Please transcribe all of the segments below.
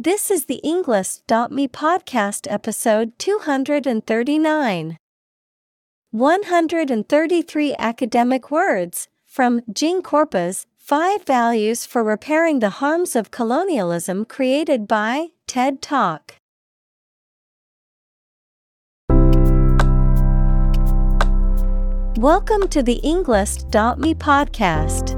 This is the Englist.me podcast episode 239. 133 academic words from Jing Corpuz Five Values for Repairing the Harms of Colonialism created by TED Talk. Welcome to the Englist.me podcast.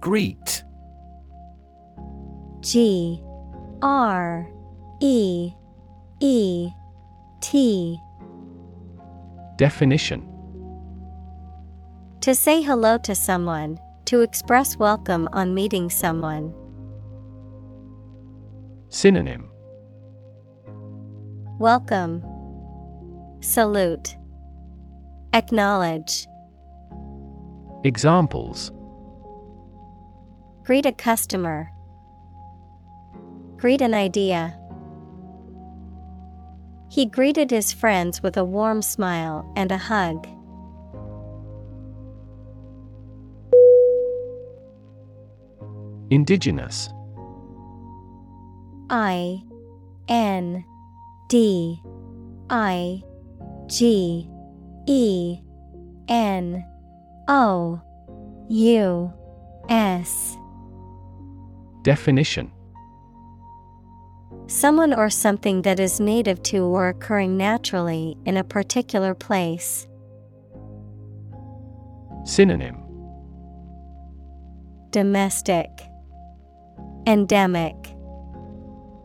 Greet. G R E E T. Definition To say hello to someone, to express welcome on meeting someone. Synonym Welcome. Salute. Acknowledge. Examples Greet a customer. Greet an idea. He greeted his friends with a warm smile and a hug. Indigenous I N D I G E N O U S Definition Someone or something that is native to or occurring naturally in a particular place. Synonym Domestic, Endemic,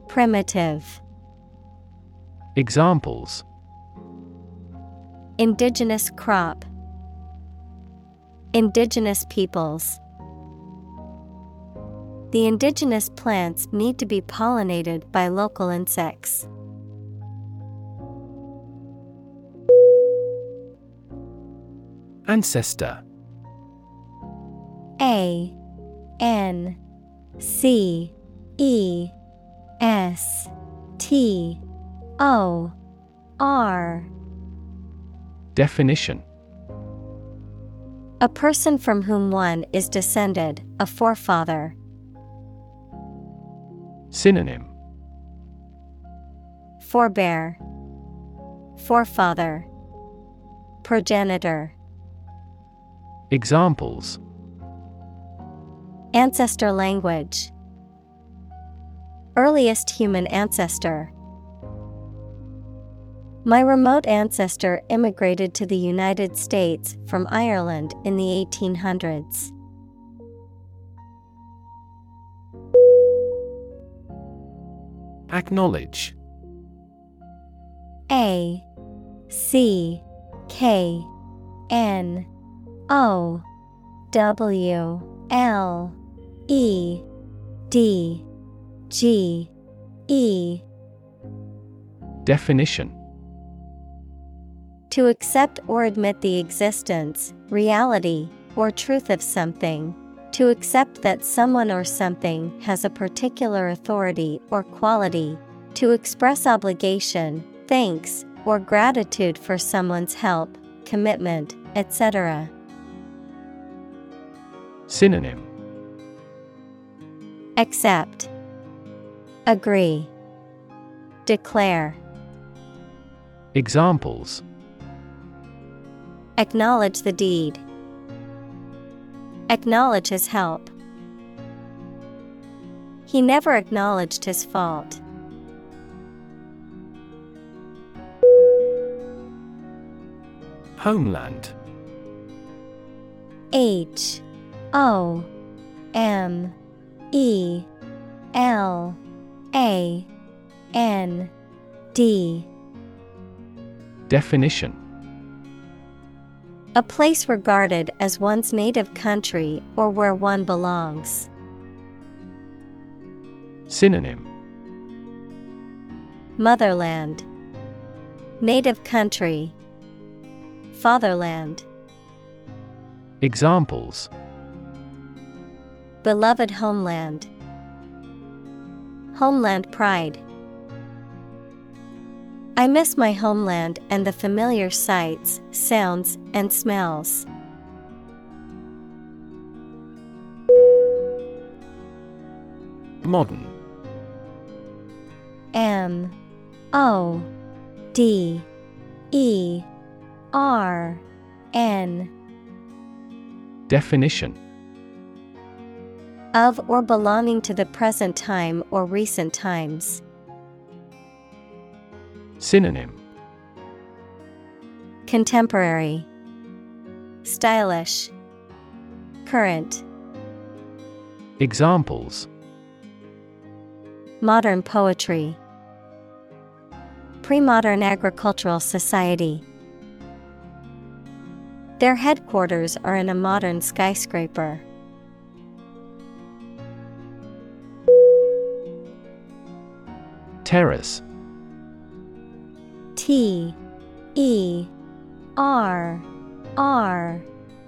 Primitive. Examples Indigenous crop, Indigenous peoples. The indigenous plants need to be pollinated by local insects. Ancestor A N C E S T O R Definition A person from whom one is descended, a forefather. Synonym Forebear, Forefather, Progenitor. Examples Ancestor language. Earliest human ancestor. My remote ancestor immigrated to the United States from Ireland in the 1800s. Acknowledge. A C K N O W L E D G E. Definition. To accept or admit the existence, reality, or truth of something. To accept that someone or something has a particular authority or quality. To express obligation, thanks, or gratitude for someone's help, commitment, etc. Synonym Accept, Agree, Declare. Examples Acknowledge the deed. Acknowledge his help. He never acknowledged his fault. Homeland H O M E L A N D Definition a place regarded as one's native country or where one belongs. Synonym Motherland, Native country, Fatherland. Examples Beloved homeland. Homeland pride. I miss my homeland and the familiar sights, sounds, and smells. Modern M O D E R N Definition of or belonging to the present time or recent times. Synonym Contemporary, Stylish, Current. Examples Modern poetry, Pre-modern agricultural society. Their headquarters are in a modern skyscraper. Terrace T E R R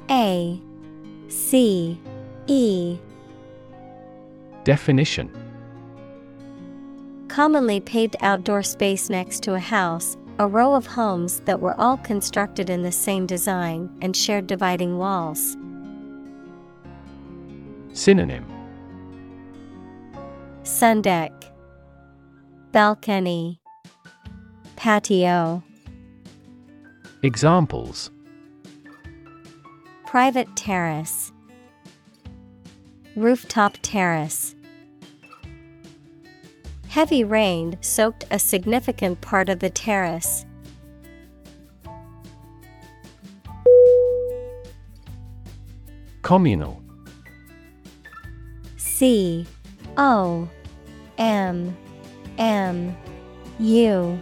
A C E Definition. Commonly paved outdoor space next to a house, a row of homes that were all constructed in the same design and shared dividing walls. Synonym. Sundeck, Balcony, Patio. Examples. Private terrace, Rooftop terrace. Heavy rain soaked a significant part of the terrace. Communal. C. O. M. M. U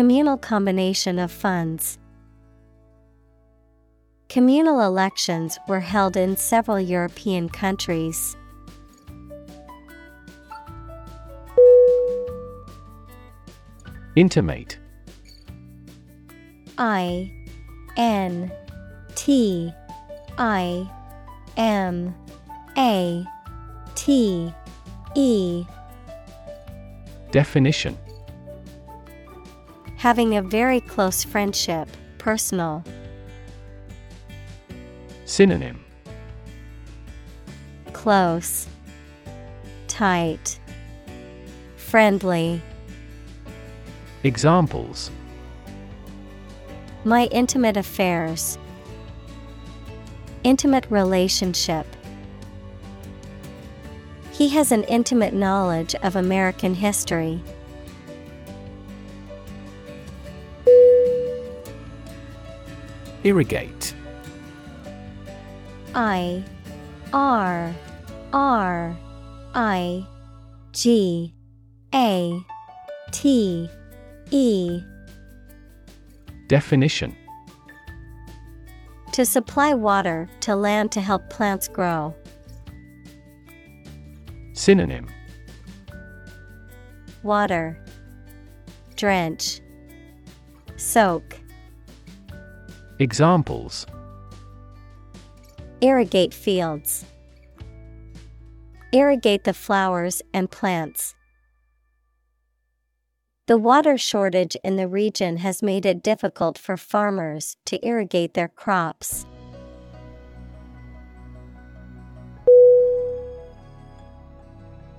Communal combination of funds. Communal elections were held in several European countries. Intimate I N T I M A T E Definition Having a very close friendship, personal. Synonym Close, Tight, Friendly. Examples My intimate affairs. Intimate relationship. He has an intimate knowledge of American history. Irrigate. I R R I G A T E. Definition. To supply water to land to help plants grow. Synonym. Water, Drench, Soak. Examples Irrigate fields. Irrigate the flowers and plants. The water shortage in the region has made it difficult for farmers to irrigate their crops.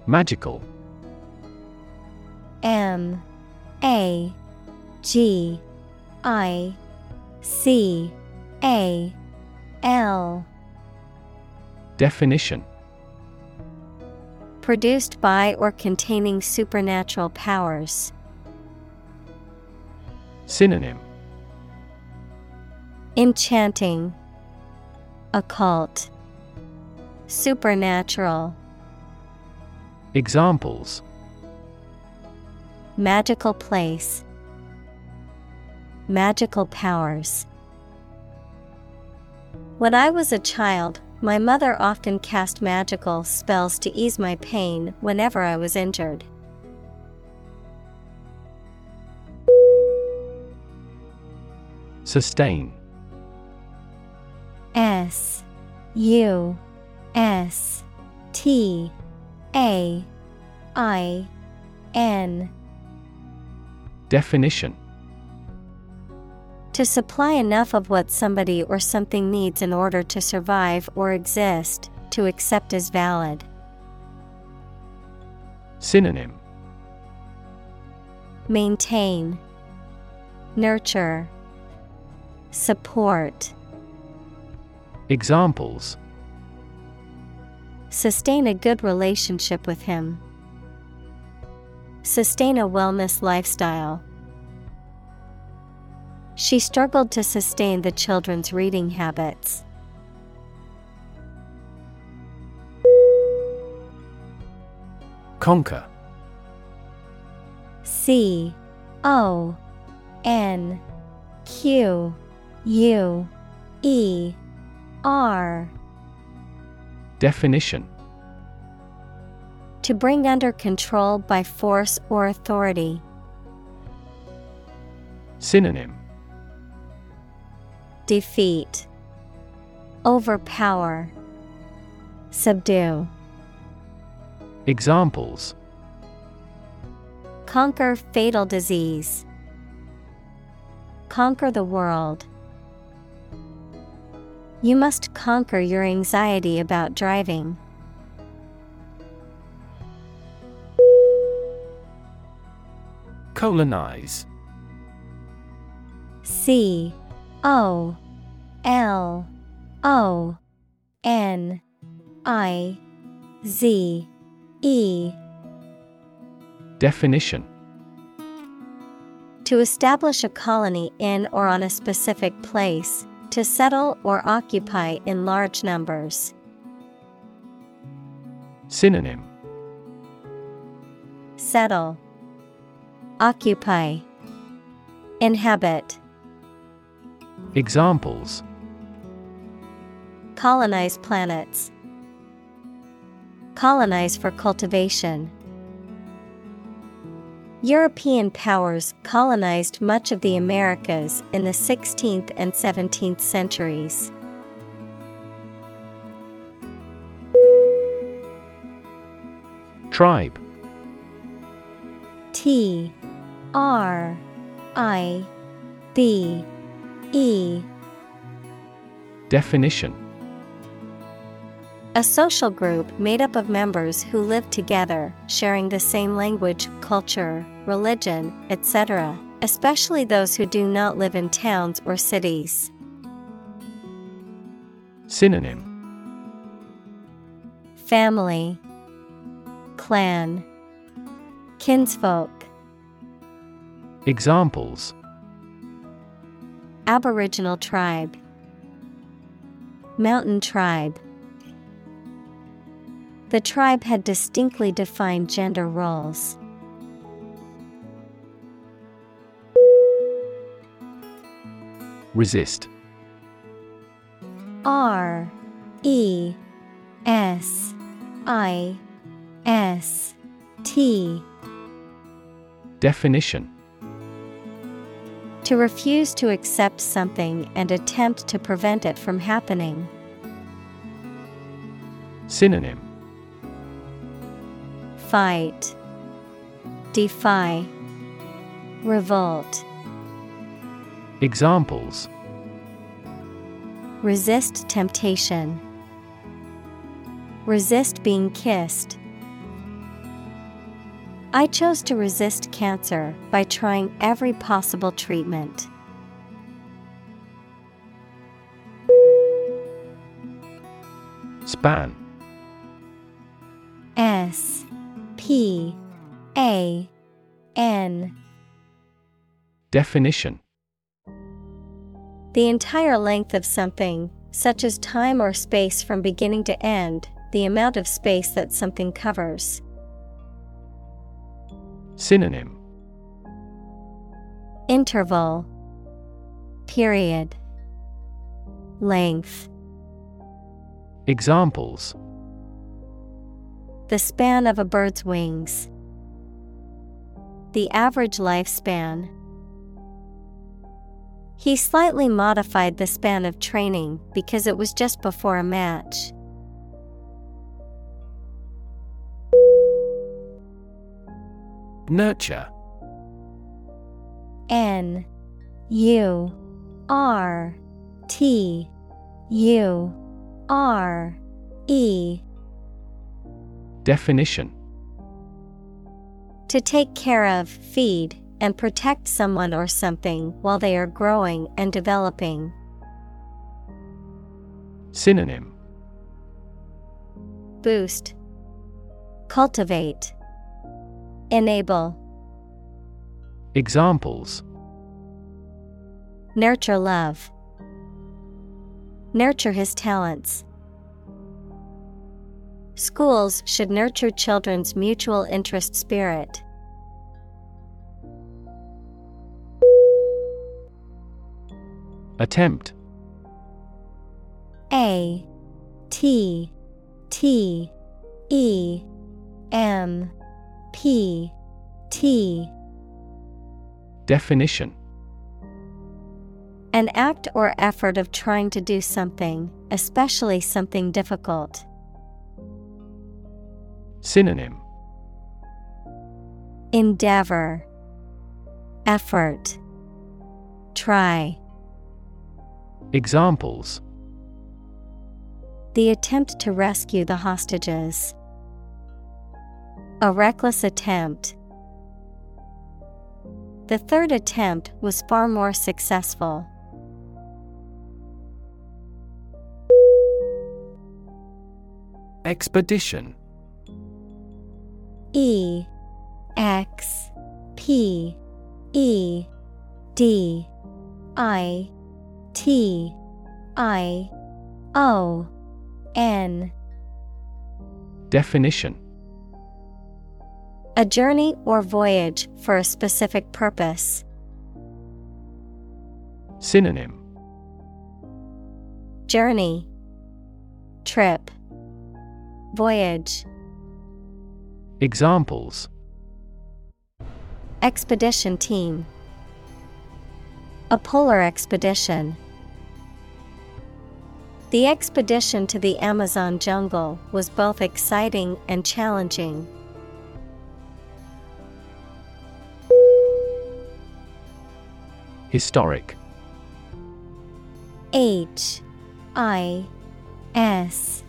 Magical M A G I C A L. Definition. Produced by or containing supernatural powers. Synonym. Enchanting, Occult, Supernatural. Examples. Magical place, Magical powers. When I was a child, my mother often cast magical spells to ease my pain whenever I was injured. Sustain S U S T A I N Definition To supply enough of what somebody or something needs in order to survive or exist, to accept as valid. Synonym Maintain, Nurture, Support. Examples Sustain a good relationship with him. Sustain a wellness lifestyle. She struggled to sustain the children's reading habits. Conquer C O N Q U E R Definition To bring under control by force or authority. Synonym Defeat, Overpower, Subdue. Examples Conquer fatal disease. Conquer the world. You must conquer your anxiety about driving. Colonize C O L O N I Z E. Definition. To establish a colony in or on a specific place, to settle or occupy in large numbers. Synonym. Settle, Occupy, Inhabit. Examples Colonize planets. Colonize for cultivation. European powers colonized much of the Americas in the 16th and 17th centuries. Tribe T R I B E Definition A social group made up of members who live together, sharing the same language, culture, religion, etc., especially those who do not live in towns or cities. Synonym Family, Clan, Kinsfolk, Examples Aboriginal tribe, Mountain tribe. The tribe had distinctly defined gender roles. Resist R E S I S T Definition To refuse to accept something and attempt to prevent it from happening. Synonym Fight, Defy, Revolt. Examples Resist temptation. Resist being kissed. I chose to resist cancer by trying every possible treatment. Span P A N. Definition. The entire length of something, such as time or space from beginning to end, the amount of space that something covers. Synonym. Interval. Period. Length. Examples The span of a bird's wings. The average lifespan. He slightly modified the span of training because it was just before a match. Nurture N U R T U R E Definition. To take care of, feed, and protect someone or something while they are growing and developing. Synonym. Boost, Cultivate, Enable, Examples. Nurture love, Nurture his talents. Schools should nurture children's mutual interest spirit. Attempt A T T E M P T Definition An act or effort of trying to do something, especially something difficult. Synonym Endeavor, Effort, Try. Examples The attempt to rescue the hostages. A reckless attempt. The third attempt was far more successful. Expedition E X P E D I T I O N. Definition. A journey or voyage for a specific purpose. Synonym. Journey. Trip. Voyage Examples Expedition team A polar expedition. The expedition to the Amazon jungle was both exciting and challenging. Historic H I S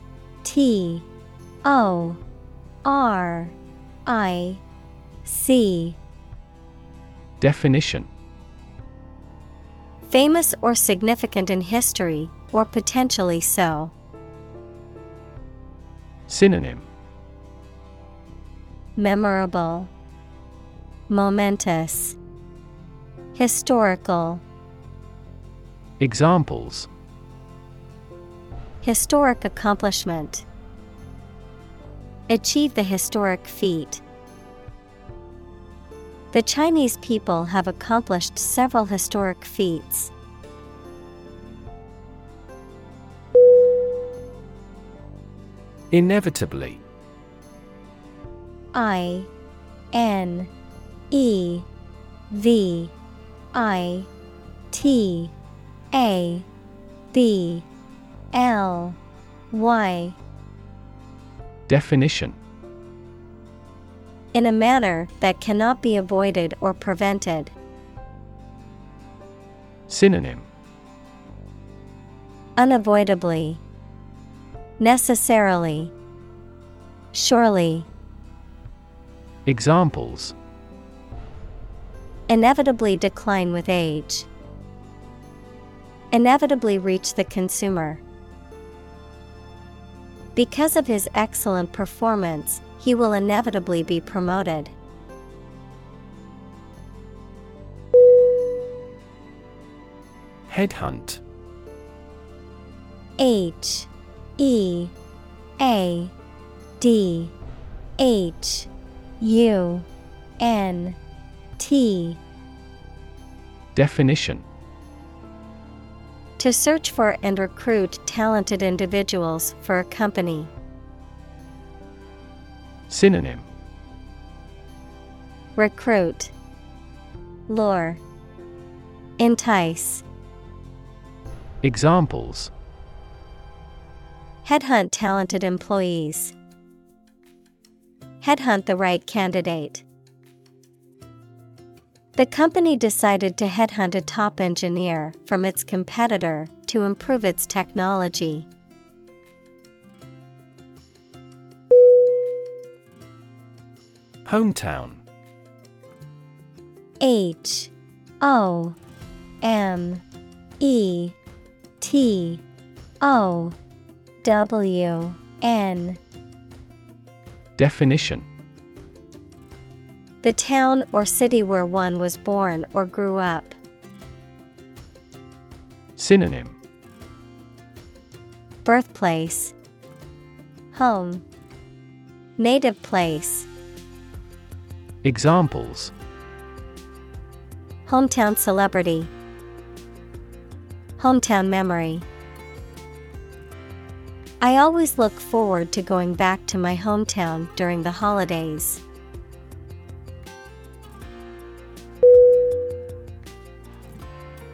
T O R I C Definition Famous or significant in history, or potentially so. Synonym Memorable, Momentous, Historical. Examples Historic accomplishment. Achieve the historic feat. The Chinese people have accomplished several historic feats. Inevitably I N E V I T A B L Y Definition. In a manner that cannot be avoided or prevented, Synonym. Unavoidably, Necessarily, Surely, Examples. Inevitably decline with age. Inevitably reach the consumer. Because of his excellent performance, he will inevitably be promoted. Headhunt. H E A D H U N T. Definition To search for and recruit talented individuals for a company. Synonym Recruit Lure Entice Examples Headhunt talented employees. Headhunt the right candidate. The company decided to headhunt a top engineer from its competitor to improve its technology. Hometown. H O M E T O W N. Definition The town or city where one was born or grew up. Synonym. Birthplace. Home. Native place. Examples. Hometown celebrity. Hometown memory. I always look forward to going back to my hometown during the holidays.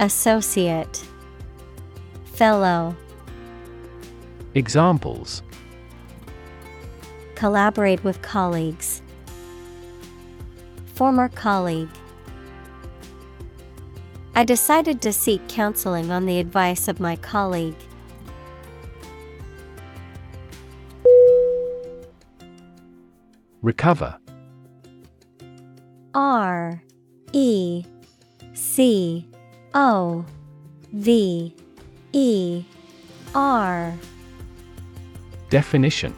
Associate Fellow Examples Collaborate with colleagues. Former colleague. I decided to seek counseling on the advice of my colleague. Recover R E C O V E R Definition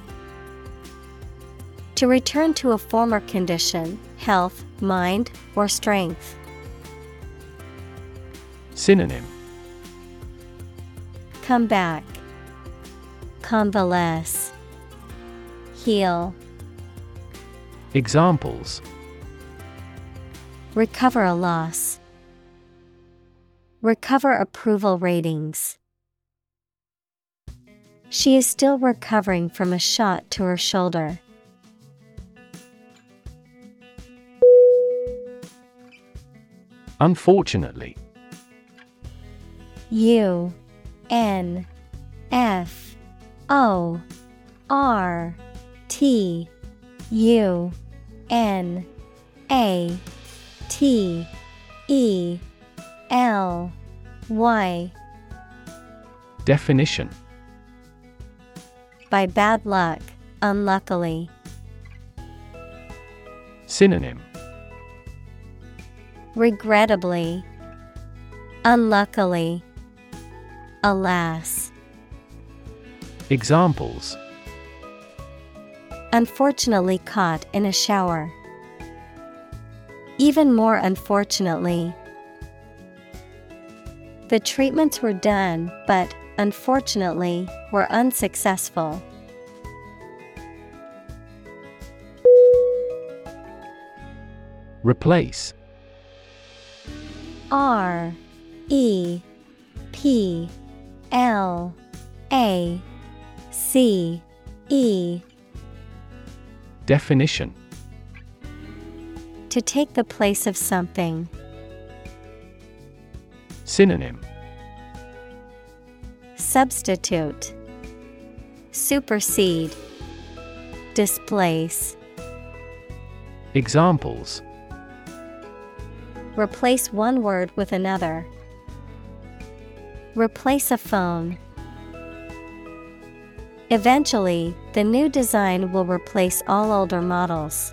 To return to a former condition, health, mind, or strength. Synonym Come back. Convalesce. Heal. Examples Recover a loss. Recover approval ratings. She is still recovering from a shot to her shoulder. Unfortunately U N F O R T U N A T E L Y Definition By bad luck, unluckily. Synonym Regrettably. Unluckily. Alas. Examples Unfortunately caught in a shower. Even more unfortunately. The treatments were done, but unfortunately, were unsuccessful. Replace R E P L A C E Definition To take the place of something. Synonym Substitute Supersede Displace Examples Replace one word with another. Replace a phone. Eventually, the new design will replace all older models.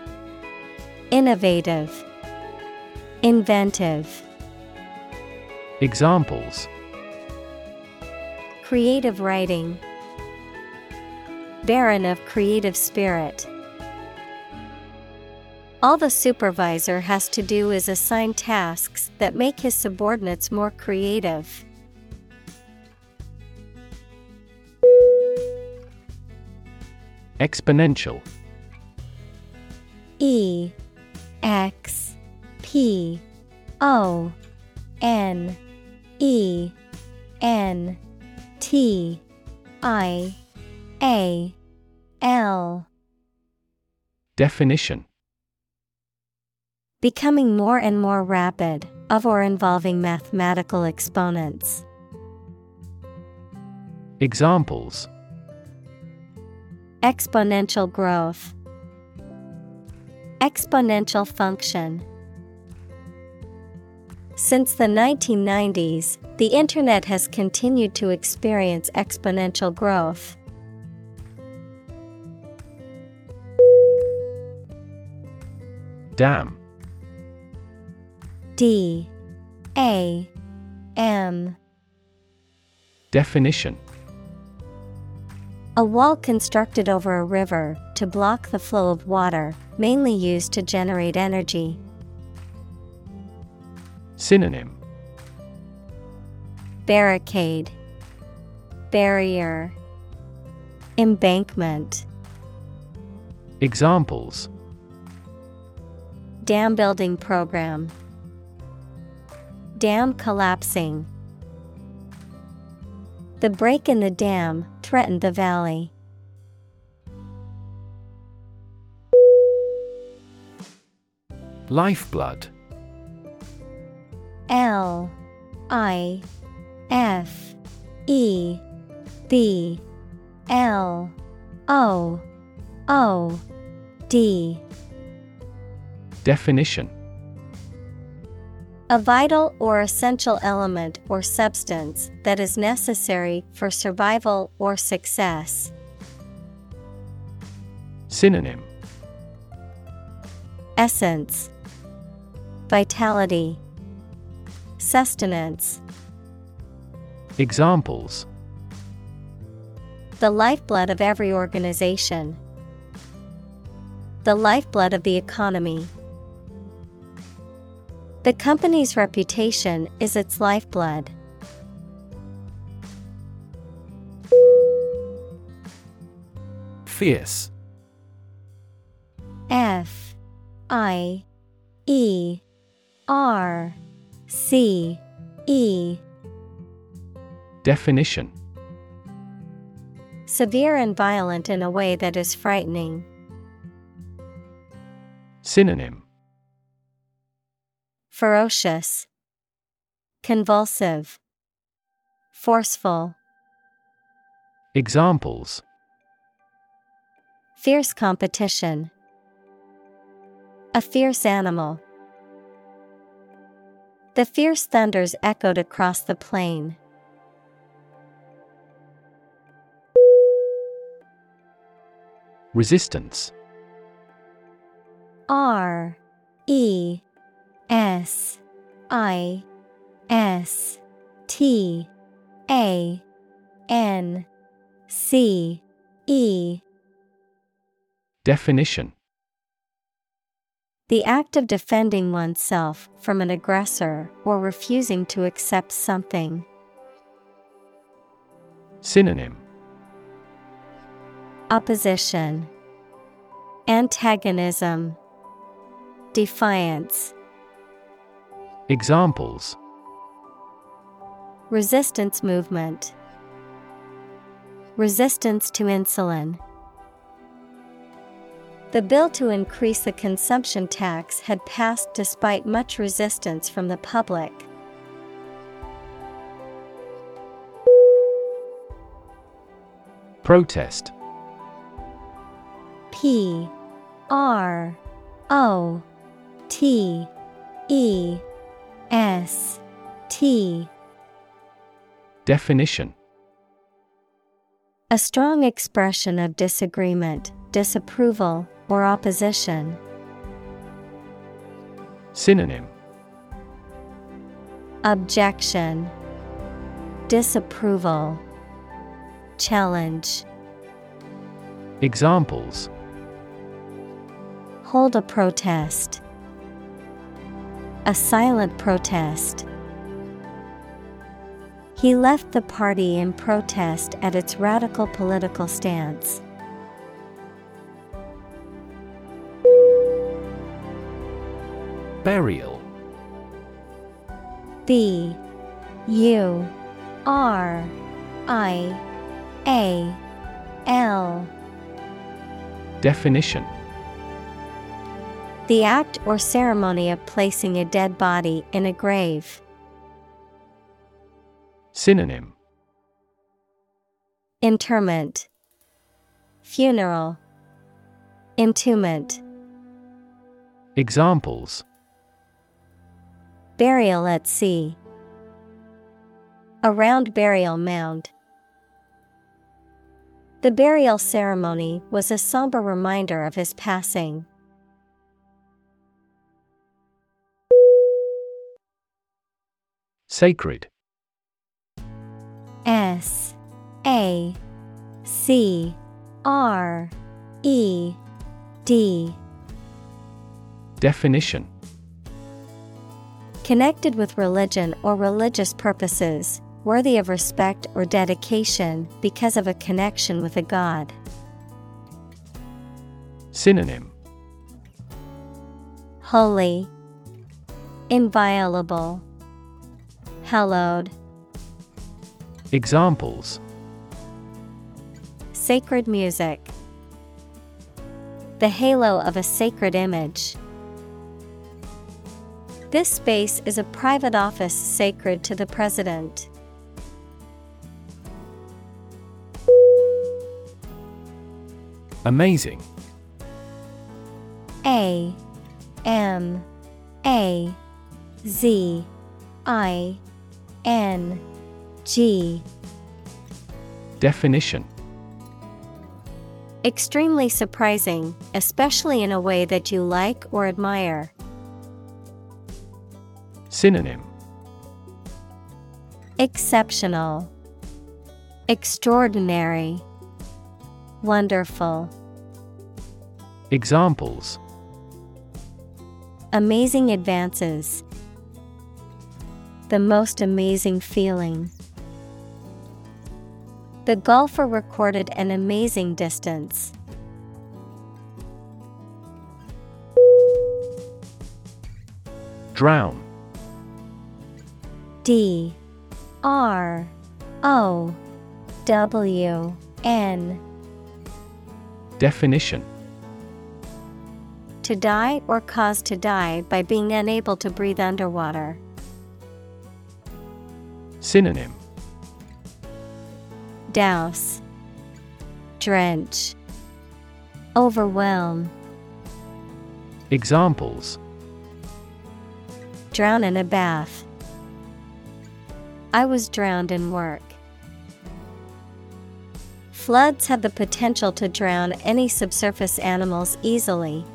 Innovative, Inventive. Examples Creative writing, Barren of creative spirit. All the supervisor has to do is assign tasks that make his subordinates more creative. Exponential E X P O N E N T I A L. Definition. Becoming more and more rapid, of or involving mathematical exponents. Examples. Exponential growth, Exponential function. Since the 1990s, the Internet has continued to experience exponential growth. Dam. D. A. M. Definition. A wall constructed over a river to block the flow of water, mainly used to generate energy. Synonym Barricade, Barrier, Embankment. Examples Dam building program. Dam collapsing. The break in the dam threatened the valley. Lifeblood. L I F E B L O O D. Definition. A vital or essential element or substance that is necessary for survival or success. Synonym. Essence Vitality Sustenance Examples The lifeblood of every organization. The lifeblood of the economy. The company's reputation is its lifeblood. Fierce F I E R C E Definition Severe and violent in a way that is frightening. Synonym Ferocious, Convulsive, Forceful. Examples Fierce competition. A fierce animal. The fierce thunders echoed across the plain. Resistance. R E S I S T A N C E. Definition The act of defending oneself from an aggressor or refusing to accept something. Synonym. Opposition. Antagonism. Defiance. Examples. Resistance movement. Resistance to insulin. The bill to increase the consumption tax had passed despite much resistance from the public. Protest. P R O T E S T. Definition. A strong expression of disagreement, disapproval, or opposition. Synonym Objection Disapproval Challenge Examples Hold a protest. A silent protest. He left the party in protest at its radical political stance. Burial. B U R I A L. Definition. The act or ceremony of placing a dead body in a grave. Synonym. Interment. Funeral. Entombment. Examples Burial at sea. A round burial mound. The burial ceremony was a somber reminder of his passing. Sacred S A C R E D Definition Connected with religion or religious purposes, worthy of respect or dedication because of a connection with a god. Synonym Holy, Inviolable, Hallowed, Examples Sacred music, The halo of a sacred image. This space is a private office sacred to the President. Amazing A M A Z I N G Definition Extremely surprising, especially in a way that you like or admire. Synonym Exceptional, Extraordinary, Wonderful. Examples Amazing advances. The most amazing feeling. The golfer recorded an amazing distance. Drown D R O W N. Definition. To die or cause to die by being unable to breathe underwater. Synonym. Douse, Drench, Overwhelm, Examples. Drown in a bath. I was drowned in work. Floods have the potential to drown any subsurface animals easily.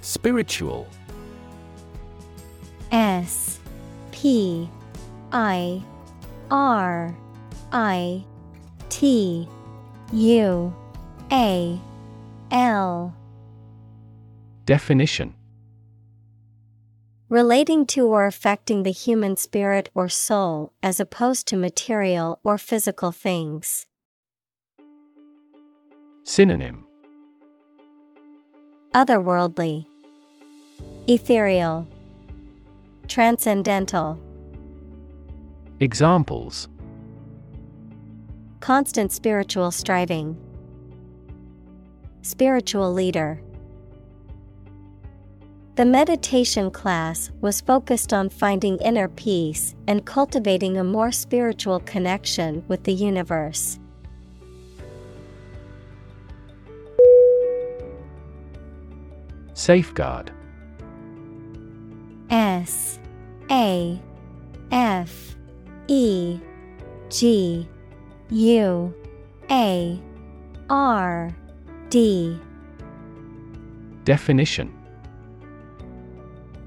Spiritual S P I R I T U A L Definition Relating to or affecting the human spirit or soul as opposed to material or physical things. Synonym Otherworldly, Ethereal, Transcendental. Examples Constant spiritual striving. Spiritual leader. The meditation class was focused on finding inner peace and cultivating a more spiritual connection with the universe. Safeguard. S A F E G U A R D. Definition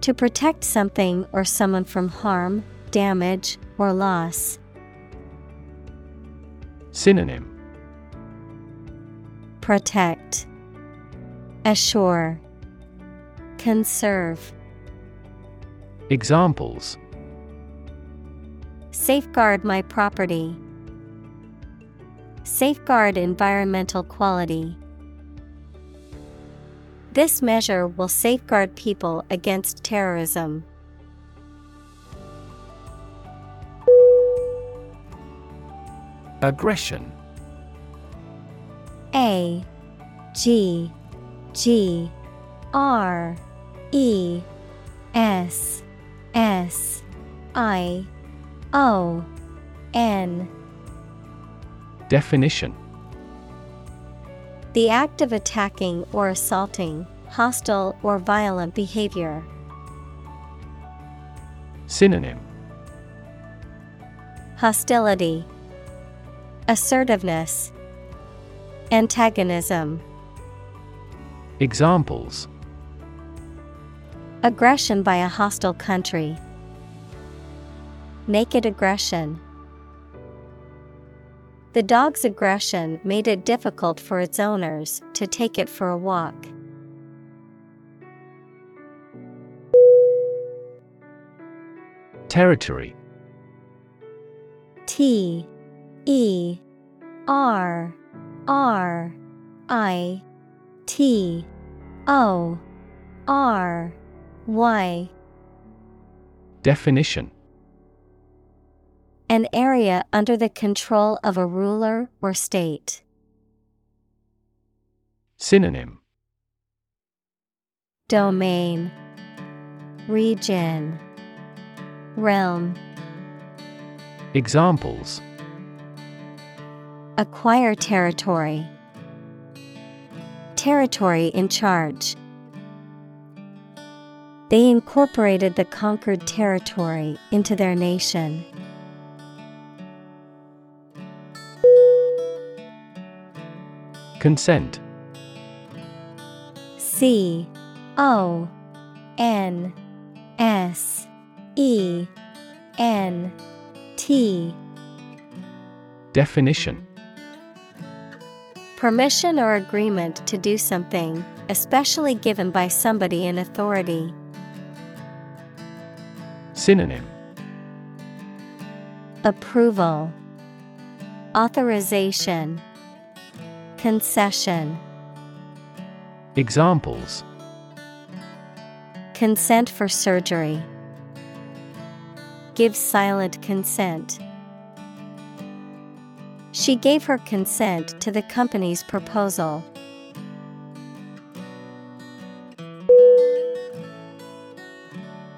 To protect something or someone from harm, damage, or loss. Synonym Protect, Assure, Conserve. Examples Safeguard my property. Safeguard environmental quality. This measure will safeguard people against terrorism. Aggression. A G G R E S S I O N. Definition The act of attacking or assaulting, hostile or violent behavior. Synonym Hostility, Assertiveness, Antagonism. Examples Aggression by a hostile country. Naked aggression. The dog's aggression made it difficult for its owners to take it for a walk. Territory. T E R R I T O R Y. Definition An area under the control of a ruler or state. Synonym Domain Region Realm Examples Acquire territory. Territory in charge. They incorporated the conquered territory into their nation. Consent. C O N S E N T. Definition. Permission or agreement to do something, especially given by somebody in authority. Synonym. Approval, Authorization, Concession. Examples Consent for surgery. Give silent consent. She gave her consent to the company's proposal.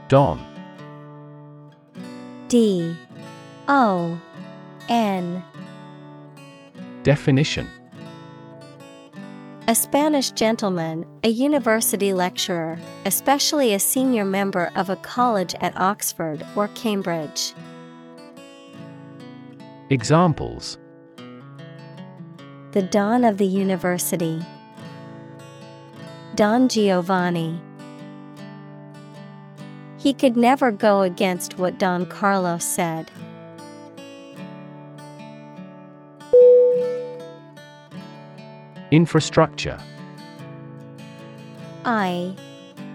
Don D O N Definition A Spanish gentleman, a university lecturer, especially a senior member of a college at Oxford or Cambridge. Examples The Don of the University. Don Giovanni. He could never go against what Don Carlos said. Infrastructure. I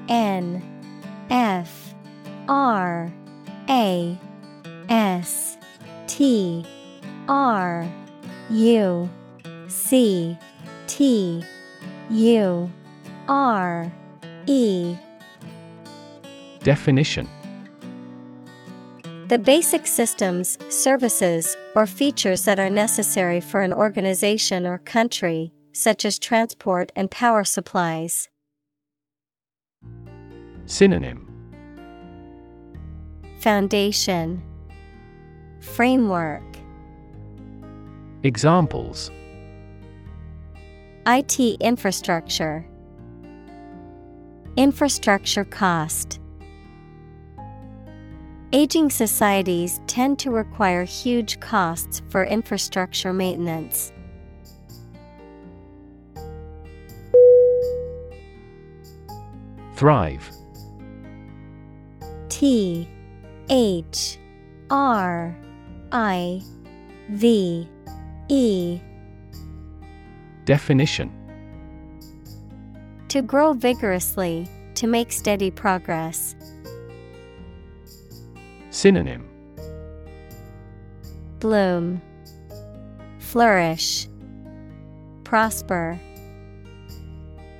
N F R A S T R U C T U R E. Definition. The basic systems, services, or features that are necessary for an organization or country, such as transport and power supplies. Synonym. Foundation. Framework. Examples. IT infrastructure. Infrastructure cost. Aging societies tend to require huge costs for infrastructure maintenance. Thrive. T H R I V E. Definition. To grow vigorously, to make steady progress. Synonym. Bloom, Flourish, Prosper.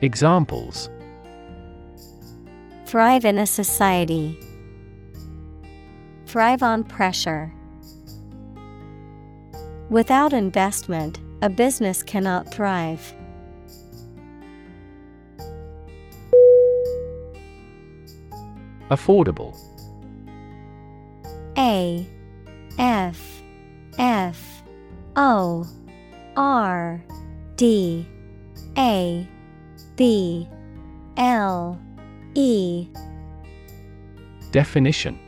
Examples Thrive in a society. Thrive on pressure. Without investment, a business cannot thrive. Affordable A F F O R D A B L E. Definition.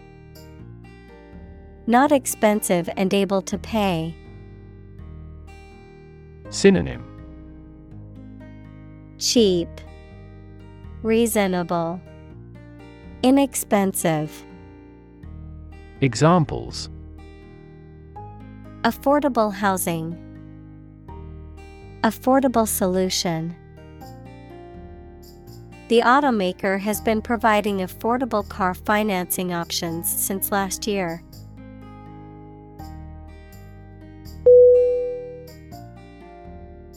Not expensive and able to pay. Synonym. Cheap, Reasonable, Inexpensive. Examples. Affordable housing, Affordable solution. The automaker has been providing affordable car financing options since last year.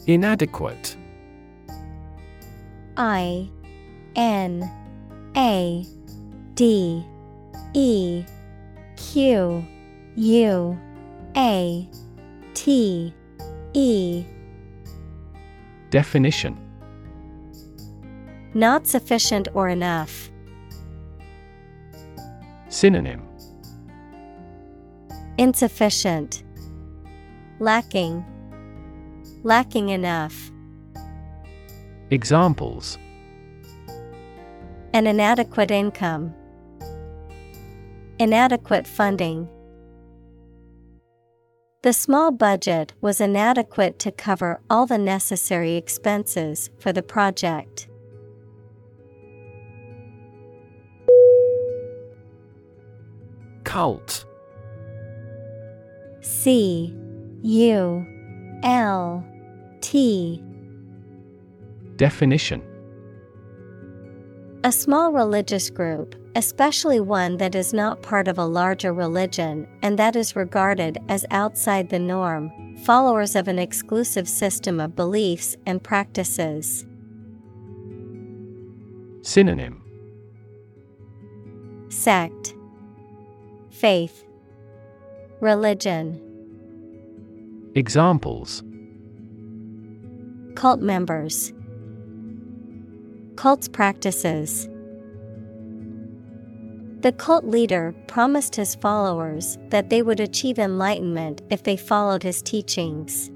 Inadequate. I N A D E Q U A T E. Definition Not sufficient or enough. Synonym Insufficient. Lacking. Lacking enough. Examples An inadequate income. Inadequate funding. The small budget was inadequate to cover all the necessary expenses for the project. Cult. C U L T. Definition. A small religious group, especially one that is not part of a larger religion and that is regarded as outside the norm, followers of an exclusive system of beliefs and practices. Synonym. Sect, Faith, Religion, Examples. Cult members, Cult's practices. The cult leader promised his followers that they would achieve enlightenment if they followed his teachings.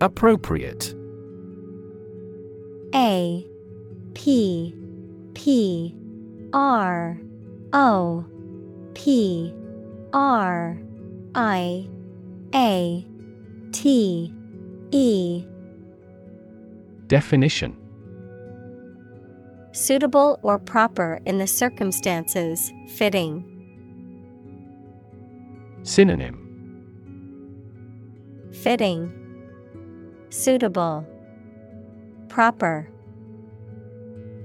Appropriate. A P P R O P R I A T E Definition. Suitable or proper in the circumstances, fitting. Synonym. Fitting, Suitable, Proper.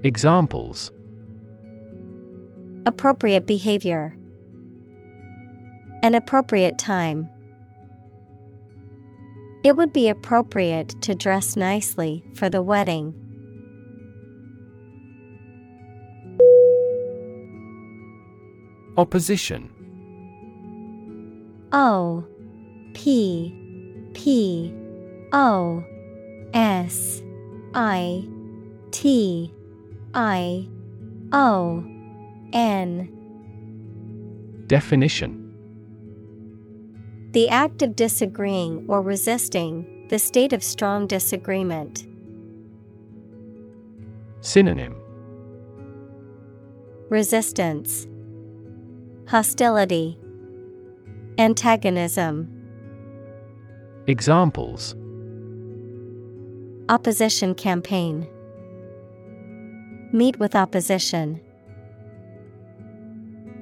Examples Appropriate behavior, An appropriate time. It would be appropriate to dress nicely for the wedding. Opposition O P P O S I T I O N Definition The act of disagreeing or resisting, the state of strong disagreement. Synonym Resistance, Hostility, Antagonism. Examples Opposition campaign. Meet with opposition.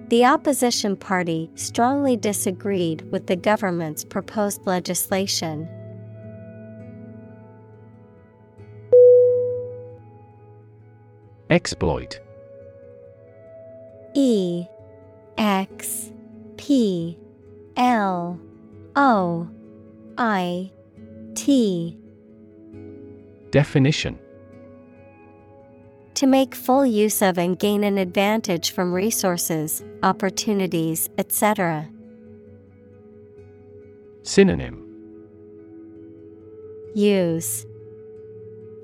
The opposition party strongly disagreed with the government's proposed legislation. Exploit E X P L O I T Definition To make full use of and gain an advantage from resources, opportunities, etc. Synonym Use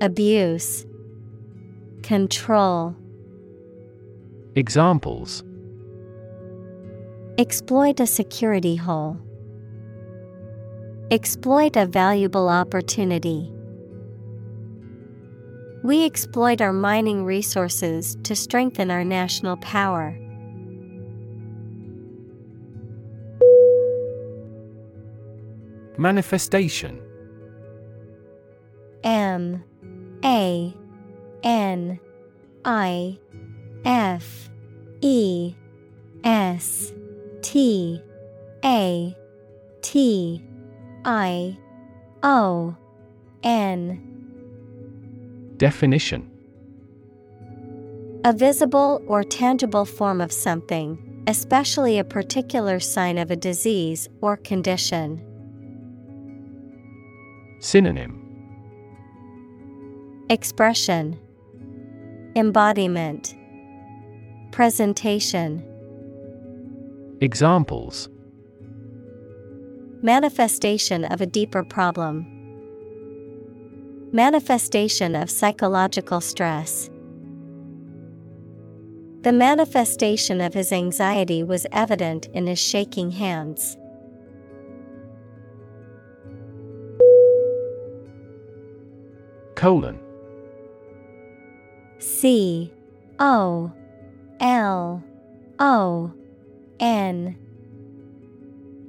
Abuse Control Examples Exploit a security hole. Exploit a valuable opportunity. We exploit our mining resources to strengthen our national power. Manifestation. M. A. N. I. F. E. S. T. A. T. I. O. N Definition. A visible or tangible form of something, especially a particular sign of a disease or condition. Synonym. Expression. Embodiment. Presentation. Examples. Manifestation of a deeper problem. Manifestation of psychological stress. The manifestation of his anxiety was evident in his shaking hands. Colon C O L O N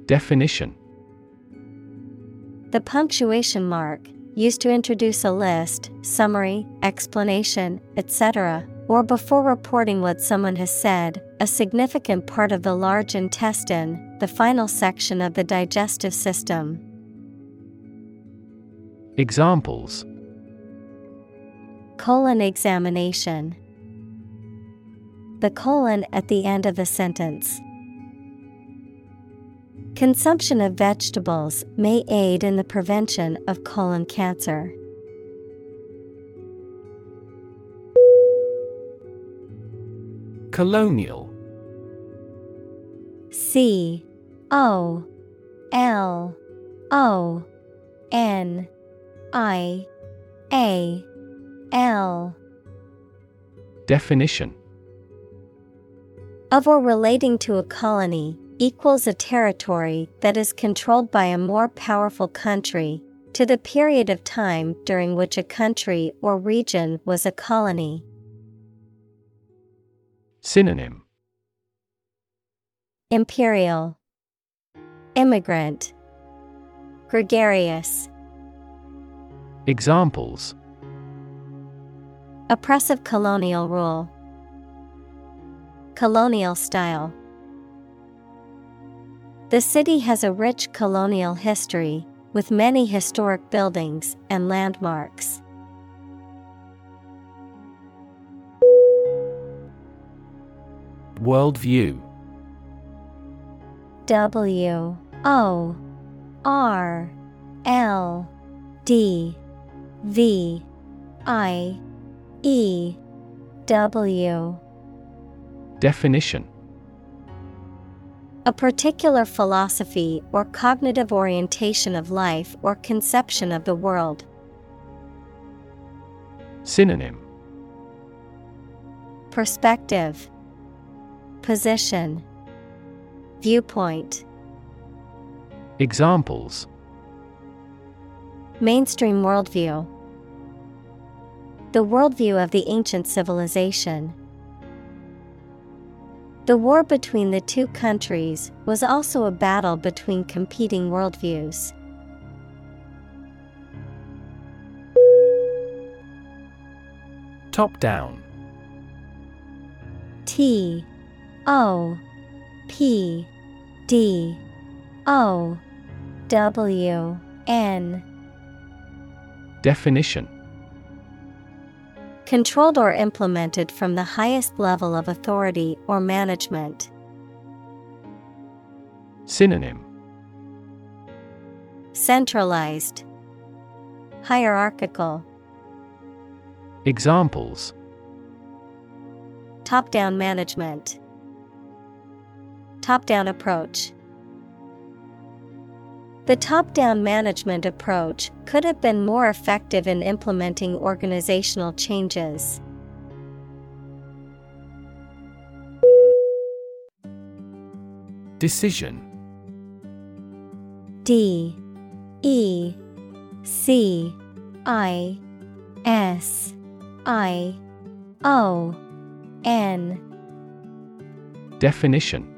Definition The punctuation mark, used to introduce a list, summary, explanation, etc., or before reporting what someone has said, a significant part of the large intestine, the final section of the digestive system. Examples Colon examination. The colon at the end of a sentence. Consumption of vegetables may aid in the prevention of colon cancer. Colonial. C O L O N I A L. Definition. Of or relating to a colony equals a territory that is controlled by a more powerful country to the period of time during which a country or region was a colony. Synonym Imperial Immigrant Gregarious Examples Oppressive colonial rule. Colonial style. The city has a rich colonial history, with many historic buildings and landmarks. Worldview. W O R L D V I E W. Definition A particular philosophy or cognitive orientation of life or conception of the world. Synonym. Perspective. Position. Viewpoint. Examples. Mainstream worldview. The worldview of the ancient civilization. The war between the two countries was also a battle between competing worldviews. Top down. T O P D O W N. Definition Controlled or implemented from the highest level of authority or management. Synonym. Centralized. Hierarchical. Examples. Top down management. Top down approach The top down management approach could have been more effective in implementing organizational changes. Decision. D. E. C. I. S. I. O. N. Definition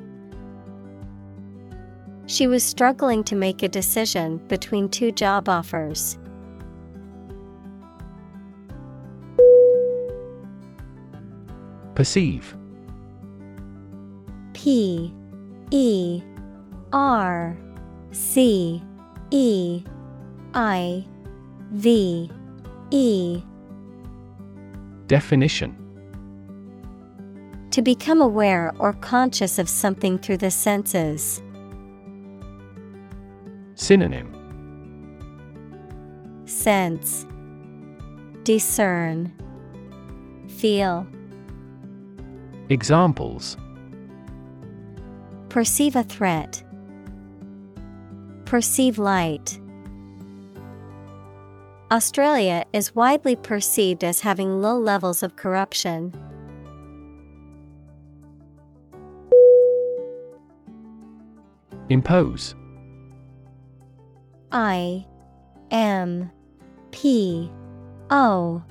She was struggling to make a decision between two job offers. Perceive P E R C E I V E Definition To become aware or conscious of something through the senses. Synonym Sense Discern Feel Examples Perceive a threat. Perceive light. Australia is widely perceived as having low levels of corruption. Impose I M P O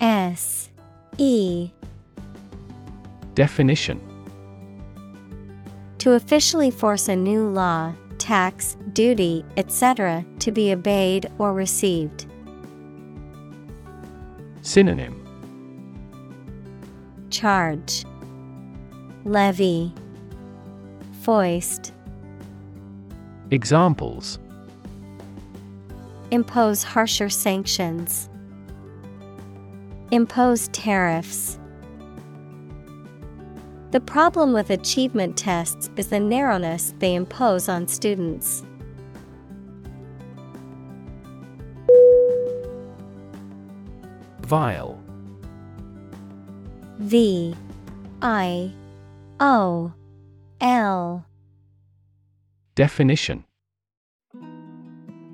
S E. Definition. To officially force a new law, tax, duty, etc., to be obeyed or received. Synonym. Charge. Levy. Foist. Examples Impose harsher sanctions. Impose tariffs. The problem with achievement tests is the narrowness they impose on students. Viol V I O L Definition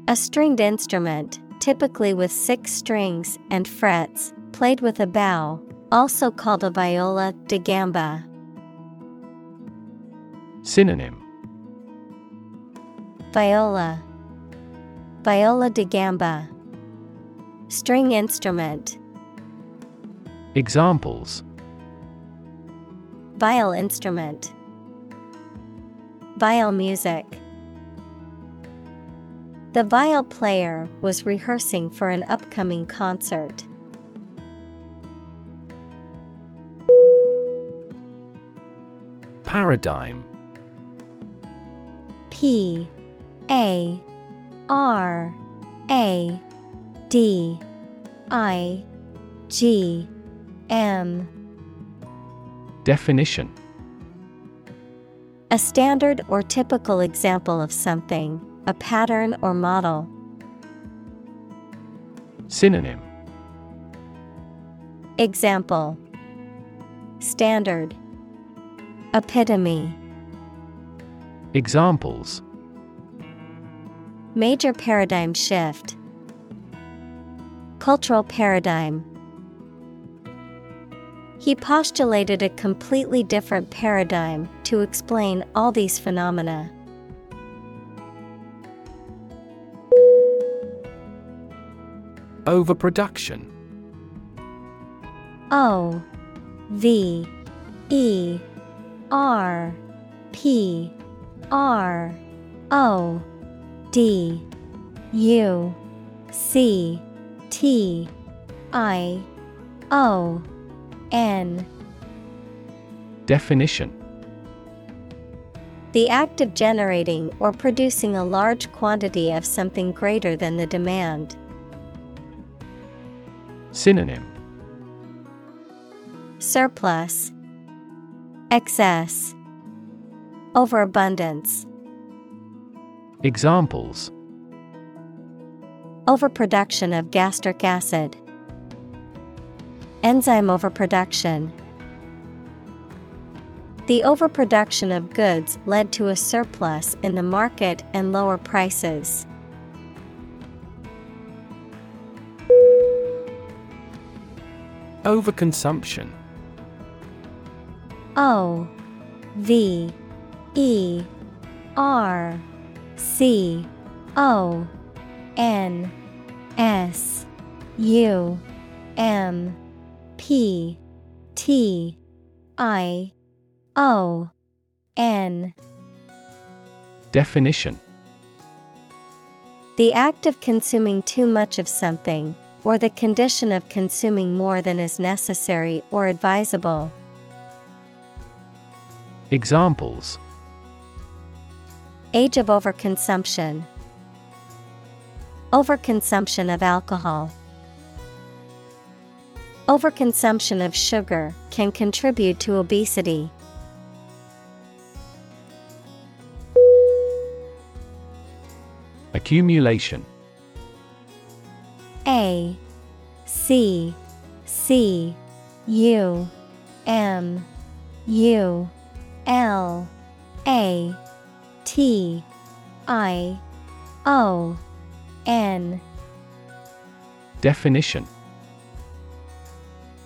A stringed instrument, typically with six strings and frets, played with a bow, Also called a viola da gamba. Synonym Viola. Viola da gamba. String instrument. Examples Viol instrument. Viol music. The viol player was rehearsing for an upcoming concert. Paradigm. P A R A D I G M. Definition. A standard or typical example of something, a pattern or model. Synonym Example Standard Epitome Examples Major paradigm shift. Cultural paradigm. He postulated a completely different paradigm to explain all these phenomena. Overproduction. O V E R P R O D U C T I O N. Definition. The act of generating or producing a large quantity of something greater than the demand. Synonym. Surplus, Excess, Overabundance, Examples. Overproduction of gastric acid, Enzyme overproduction. The overproduction of goods led to a surplus in the market and lower prices. Overconsumption. O V E R C O N S U M P T I O N. Definition. The act of consuming too much of something, or the condition of consuming more than is necessary or advisable. Examples Age of overconsumption. Overconsumption of alcohol. Overconsumption of sugar can contribute to obesity. Accumulation A C C U M U L A T I O N. Definition.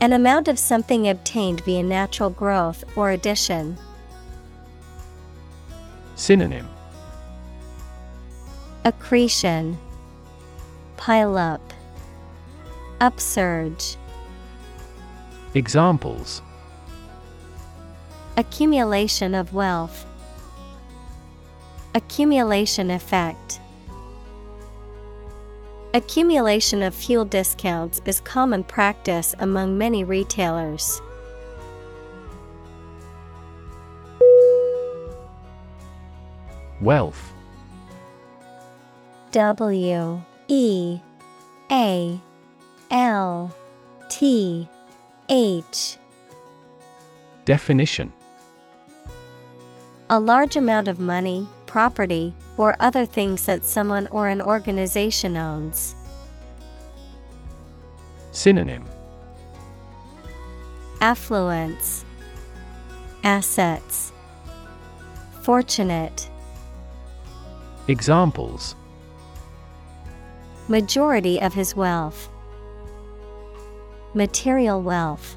An amount of something obtained via natural growth or addition. Synonym. Accretion. Pile up Upsurge. Examples. Accumulation of wealth. Accumulation effect. Accumulation of fuel discounts is common practice among many retailers. Wealth. W E A L T H. Definition. A large amount of money, property, or other things that someone or an organization owns. Synonym. Affluence. Assets. Fortunate. Examples. Majority of his wealth. Material wealth.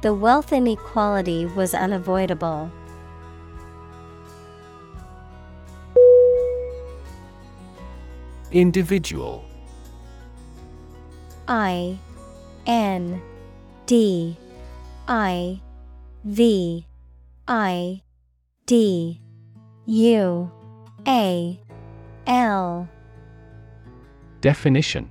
The wealth inequality was unavoidable. Individual I N D I V I D U A L Definition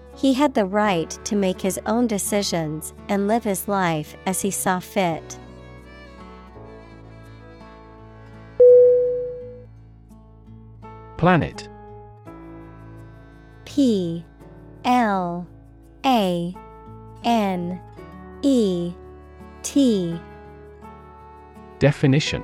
he had the right to make his own decisions and live his life as he saw fit. Planet. P L A N E T. Definition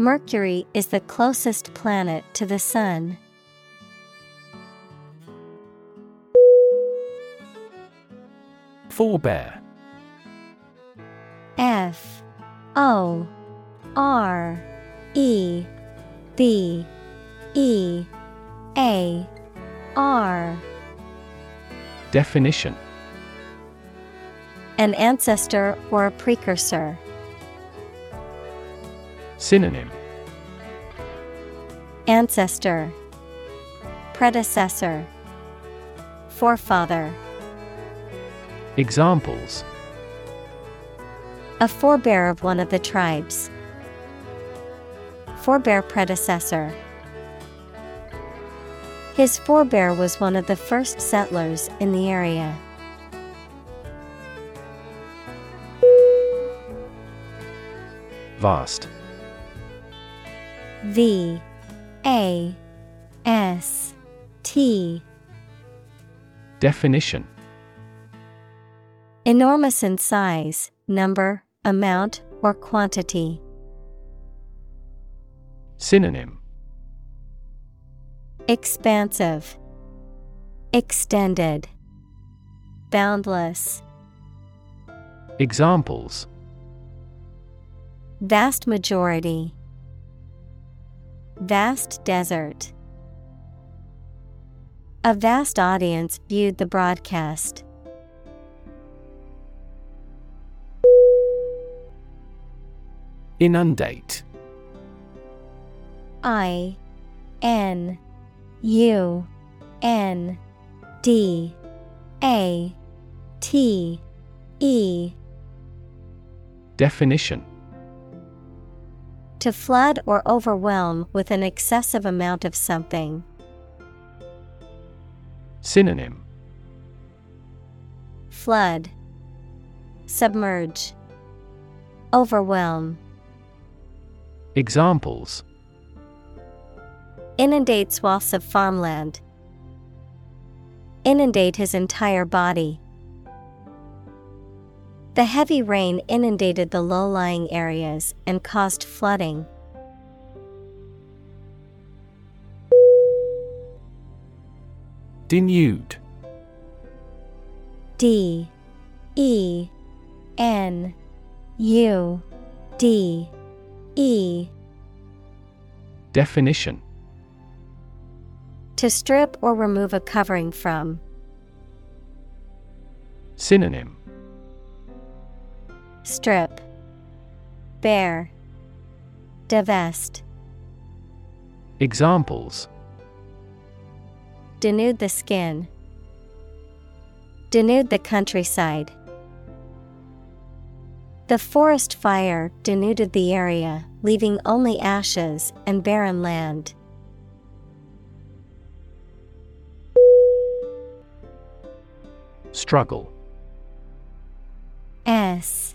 Mercury is the closest planet to the Sun. Forebear F O R E B E A R Definition An ancestor or a precursor. Synonym Ancestor Predecessor Forefather Examples A forebear of one of the tribes. Forebear predecessor. His forebear was one of the first settlers in the area. Vast V A S T Definition Enormous in size, number, amount, or quantity. Synonym Expansive, Extended, Boundless. Examples Vast majority. Vast desert. A vast audience viewed the broadcast. Inundate I N U N D A T E Definition To flood or overwhelm with an excessive amount of something. Synonym Flood, Submerge, Overwhelm. Examples Inundate swaths of farmland. Inundate his entire body. The heavy rain inundated the low lying areas and caused flooding. Denude D. E. N. U. D. E. Definition. To strip or remove a covering from. Synonym Strip, Bare, Divest. Examples Denude the skin. Denude the countryside. The forest fire denuded the area, leaving only ashes and barren land. Struggle S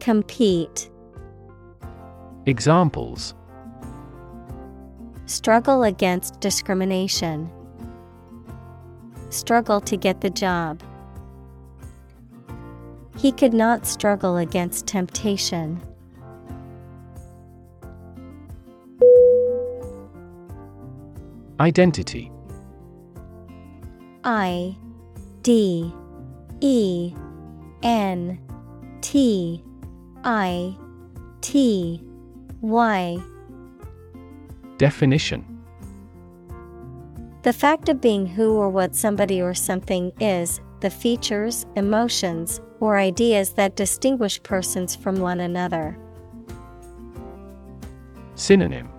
Compete. Examples Struggle against discrimination. Struggle to get the job. He could not struggle against temptation. Identity I D E N T I T Y. Definition. The fact of being who or what somebody or something is, the features, emotions, or ideas that distinguish persons from one another. Synonym.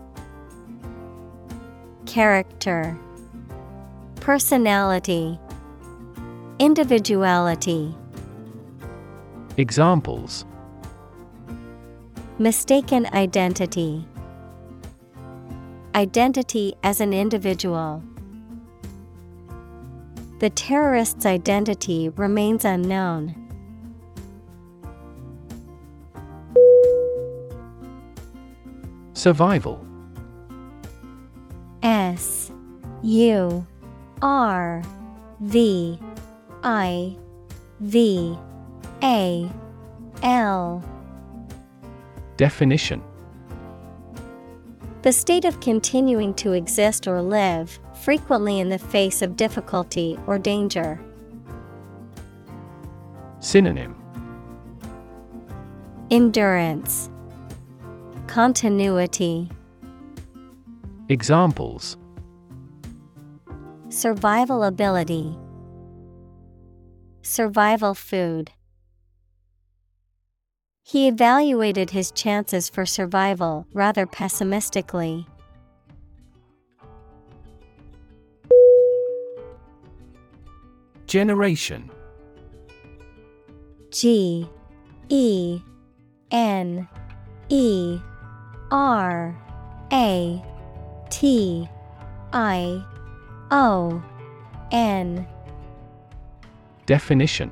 Character. Personality. Individuality. Examples Mistaken identity Identity as an individual. The terrorist's identity remains unknown. Survival S U R V I V A L Definition. The state of continuing to exist or live, frequently in the face of difficulty or danger. Synonym. Endurance. Continuity. Examples. Survival ability. Survival food He evaluated his chances for survival rather pessimistically. Generation. G E N E R A T I O N. Definition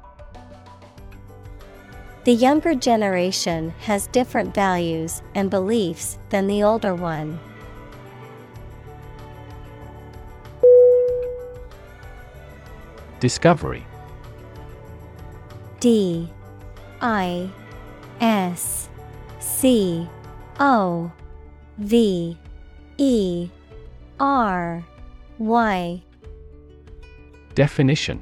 The younger generation has different values and beliefs than the older one. Discovery. D. I. S. C. O. V. E. R. Y. Definition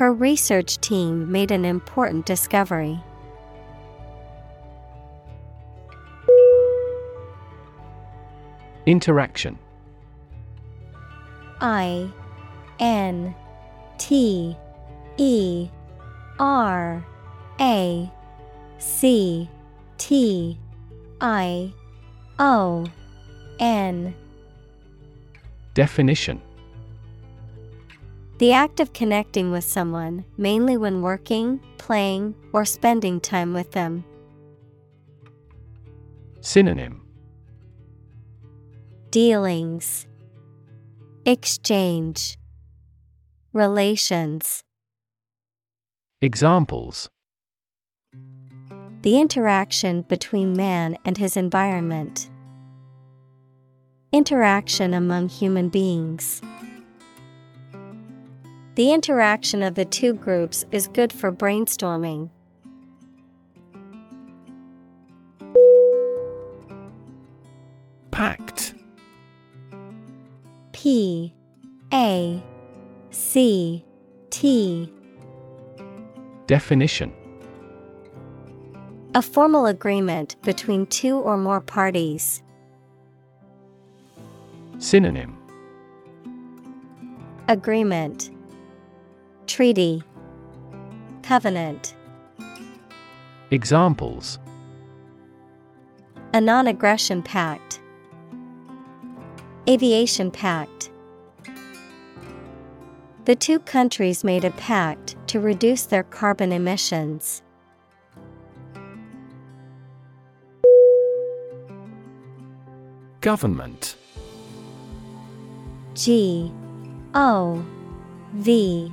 Her research team made an important discovery. Interaction. I N T E R A C T I O N. Definition The act of connecting with someone, mainly when working, playing, or spending time with them. Synonym Dealings Exchange Relations Examples The interaction between man and his environment. Interaction among human beings. The interaction of the two groups is good for brainstorming. Pact. P A C T. Definition. A formal agreement between two or more parties. Synonym. Agreement Treaty Covenant Examples A non aggression pact. Aviation Pact. The two countries made a pact to reduce their carbon emissions. Government G O V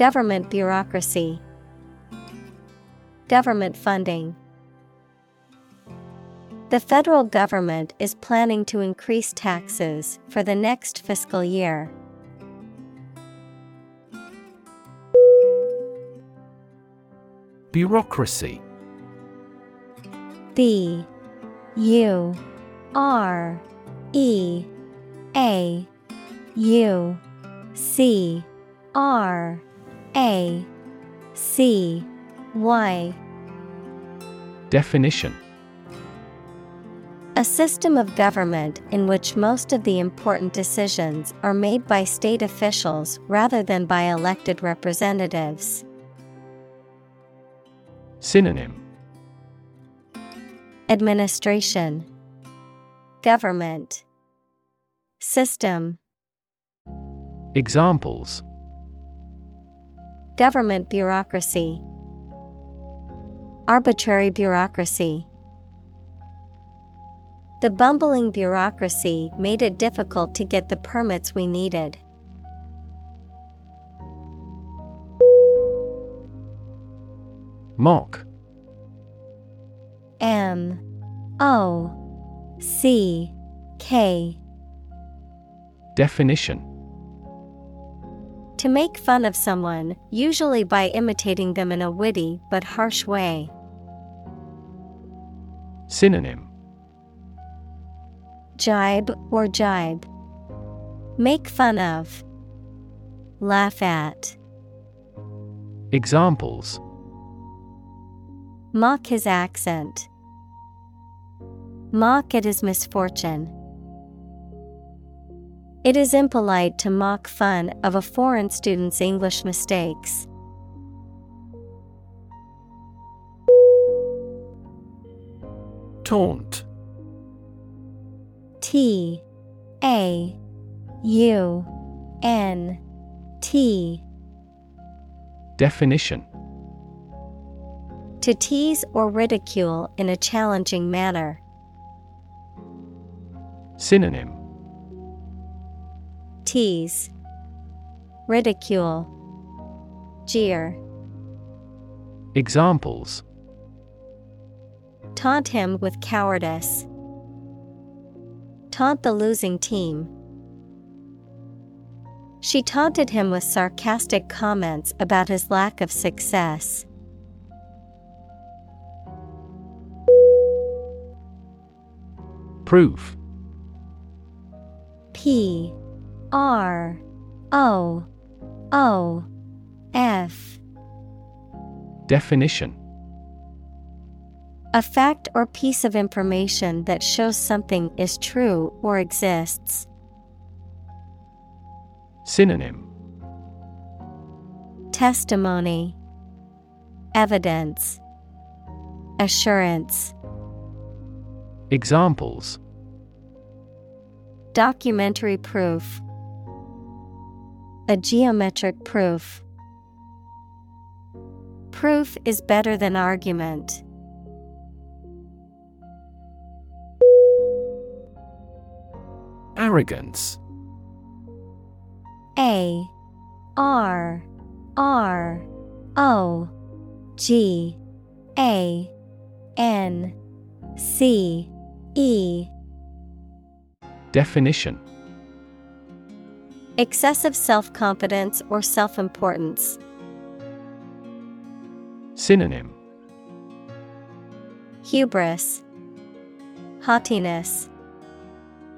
Government bureaucracy. Government funding. The federal government is planning to increase taxes for the next fiscal year. Bureaucracy. B U R E A U C R A C Y. Definition. A system of government in which most of the important decisions are made by state officials rather than by elected representatives. Synonym. Administration. Government. System. Examples Government bureaucracy. Arbitrary bureaucracy. The bumbling bureaucracy made it difficult to get the permits we needed. Mock M. O. C. K. Definition To make fun of someone, usually by imitating them in a witty but harsh way. Synonym Jibe or jibe. Make fun of. Laugh at. Examples Mock his accent. Mock at his misfortune. It is impolite to mock fun of a foreign student's English mistakes. Taunt T A U N T Definition To tease or ridicule in a challenging manner. Synonym Tease, Ridicule, Jeer. Examples Taunt him with cowardice. Taunt the losing team. She taunted him with sarcastic comments about his lack of success. Proof P R O O F. Definition. A fact or piece of information that shows something is true or exists. Synonym. Testimony. Evidence. Assurance. Examples. Documentary proof A geometric proof. Proof is better than argument. Arrogance. A R R O G A N C E. Definition Excessive self confidence or self importance. Synonym Hubris, Haughtiness,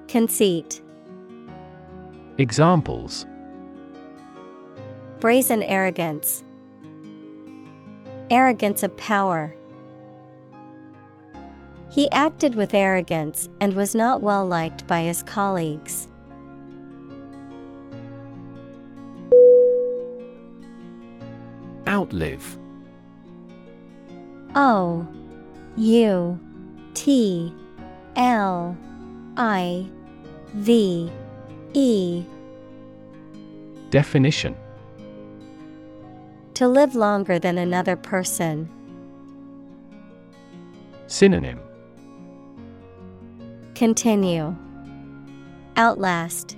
Conceit, Examples Brazen arrogance, Arrogance of power. He acted with arrogance and was not well liked by his colleagues. Outlive O U T L I V E Definition To live longer than another person. Synonym Continue. Outlast.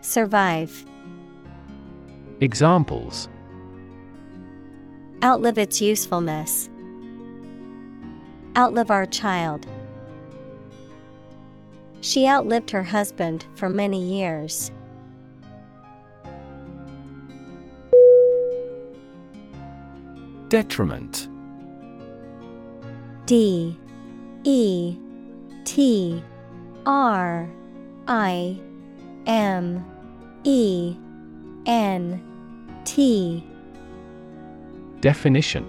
Survive. Examples Outlive its usefulness. Outlive our child. She outlived her husband for many years. Detriment. D. E. T. R. I. M. E. N. T Definition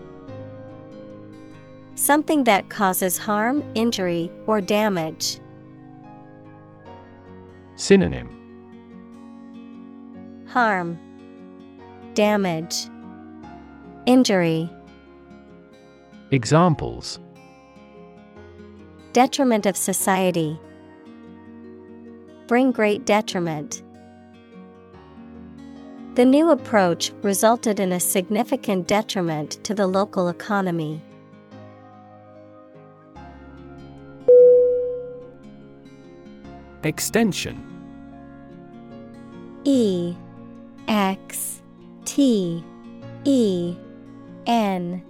Something that causes harm, injury, or damage. Synonym Harm, Damage, Injury. Examples Detriment of society. Bring great detriment. The new approach resulted in a significant detriment to the local economy. Extension. E X T E N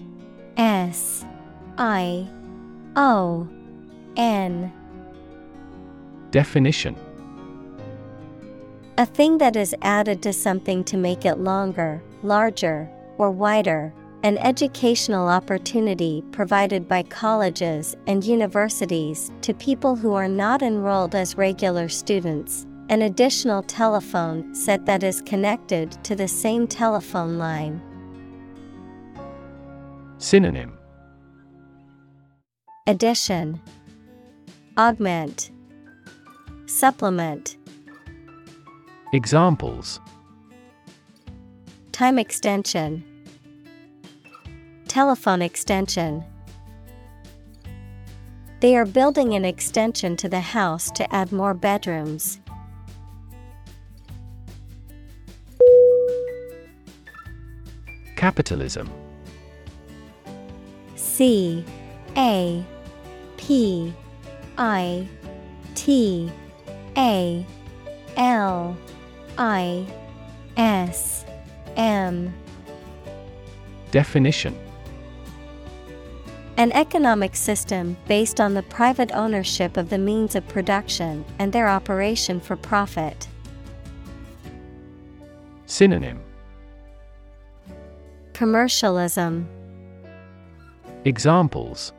S I O N. Definition A thing that is added to something to make it longer, larger, or wider. An educational opportunity provided by colleges and universities to people who are not enrolled as regular students. An additional telephone set that is connected to the same telephone line. Synonym Addition Augment Supplement Examples. Time extension. Telephone extension. They are building an extension to the house to add more bedrooms. Capitalism. C A P I T A L I S M. Definition. An economic system based on the private ownership of the means of production and their operation for profit. Synonym. Commercialism, Examples.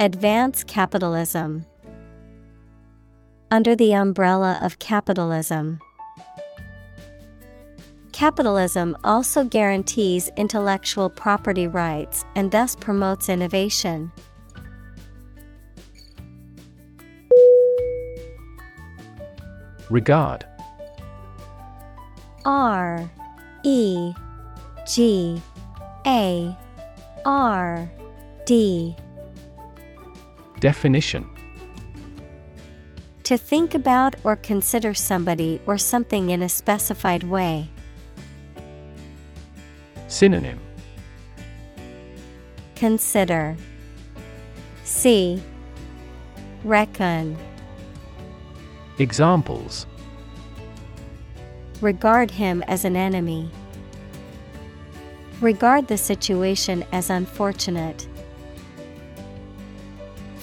Advance capitalism. Under the umbrella of capitalism. Capitalism also guarantees intellectual property rights and thus promotes innovation. Regard R E G A R D Definition To think about or consider somebody or something in a specified way. Synonym Consider See Reckon Examples Regard him as an enemy. Regard the situation as unfortunate.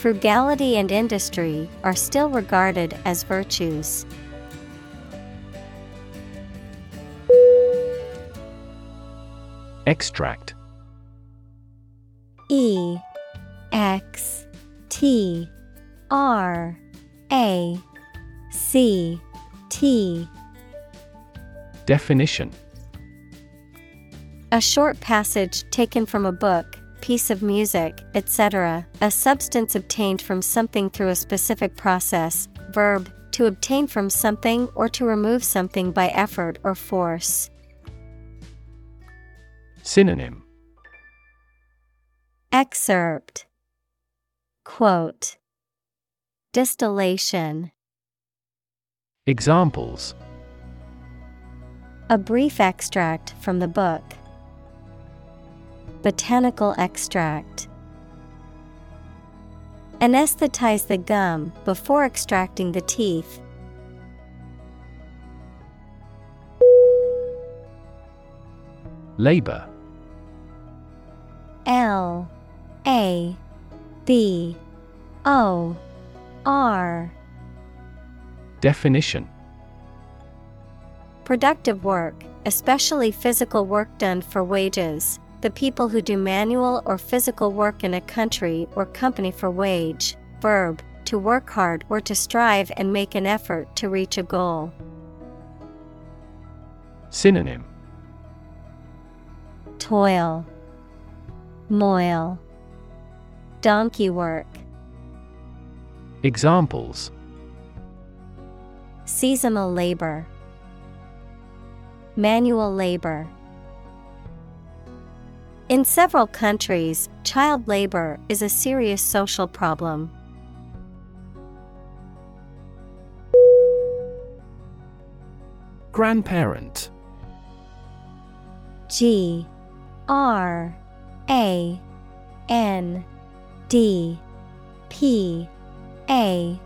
Frugality and industry are still regarded as virtues. Extract. E X T R A C T. Definition. A short passage taken from a book, piece of music, etc., a substance obtained from something through a specific process, verb, to obtain from something or to remove something by effort or force. Synonym Excerpt Quote Distillation Examples A brief extract from the book. Botanical extract. Anesthetize the gum before extracting the teeth. Labor L A B O R Definition Productive work, especially physical work done for wages, the people who do manual or physical work in a country or company for wage, verb, to work hard or to strive and make an effort to reach a goal. Synonym. Toil, moil, donkey work, Examples. Seasonal labor, manual labor. In several countries, child labor is a serious social problem. Grandparent. G R A N D P A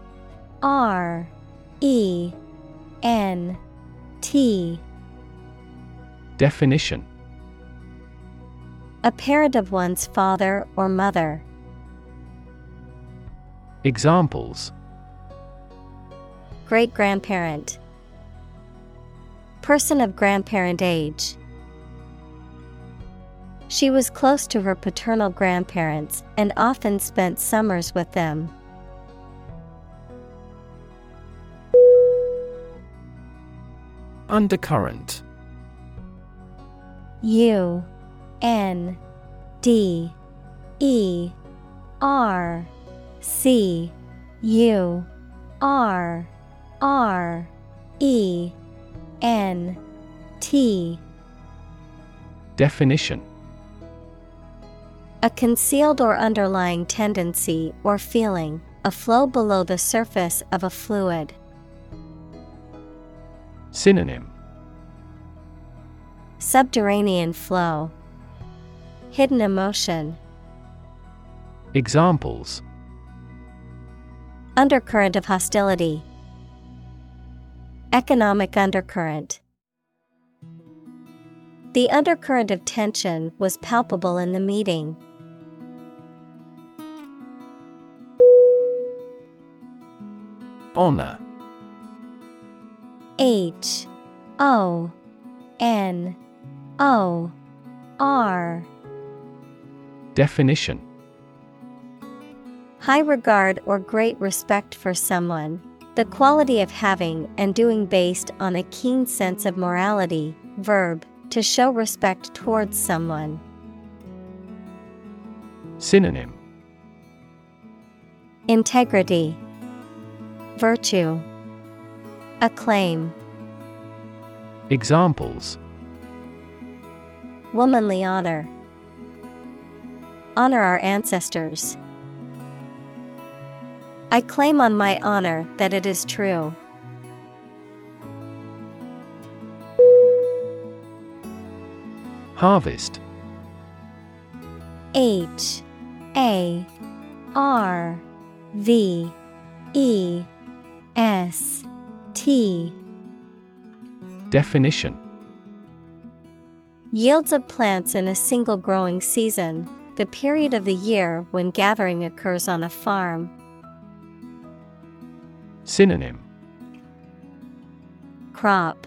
R E N T. Definition A parent of one's father or mother. Examples Great grandparent. Person of grandparent age. She was close to her paternal grandparents and often spent summers with them. Undercurrent U N D E R C U R R E N T Definition A concealed or underlying tendency or feeling, a flow below the surface of a fluid. Synonym Subterranean flow. Hidden emotion. Examples Undercurrent of hostility. Economic undercurrent. The undercurrent of tension was palpable in the meeting. Honor H O N O R Definition High regard or great respect for someone. The quality of having and doing based on a keen sense of morality. Verb, to show respect towards someone. Synonym Integrity, Virtue, Acclaim. Examples Womanly honor. Honor our ancestors. I claim on my honor that it is true. Harvest H A R V E S T Definition Yields of plants in a single growing season, the period of the year when gathering occurs on a farm. Synonym Crop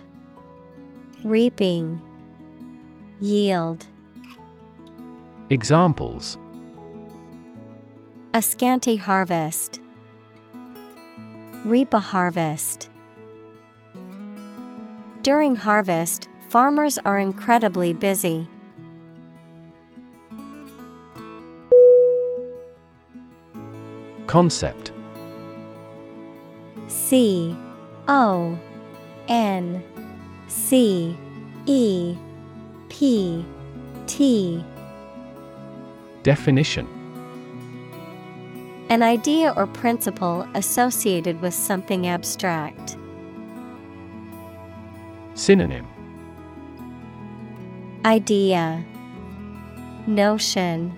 Reaping Yield Examples A scanty harvest. Reap a harvest. During harvest, farmers are incredibly busy. Concept. C O N C E P T. Definition. An idea or principle associated with something abstract. Synonym. Idea. Notion.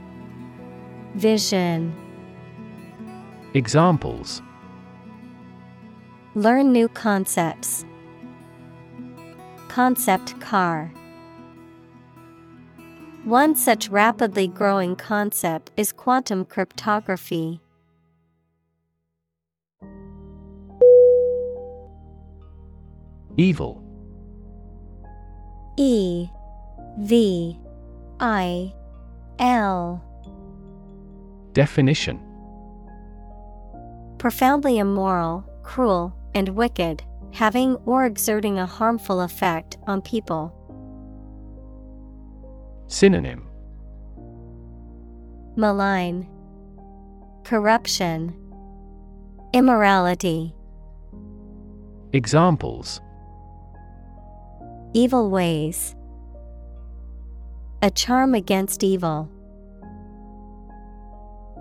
Vision Examples Learn new concepts. Concept car. One such rapidly growing concept is quantum cryptography. Evil E V I L Definition Profoundly immoral, cruel, and wicked, having or exerting a harmful effect on people. Synonym. Malign, Corruption, Immorality, Examples. Evil ways, A charm against evil.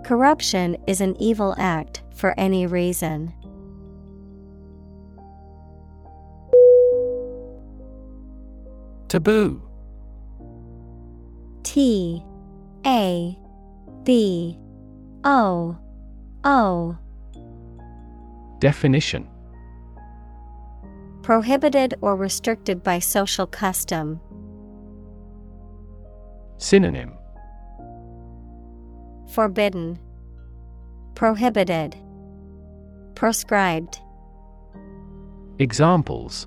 Corruption is an evil act for any reason. Taboo. T A B O O. Definition. Prohibited or restricted by social custom. Synonym. Forbidden, Prohibited, Proscribed. Examples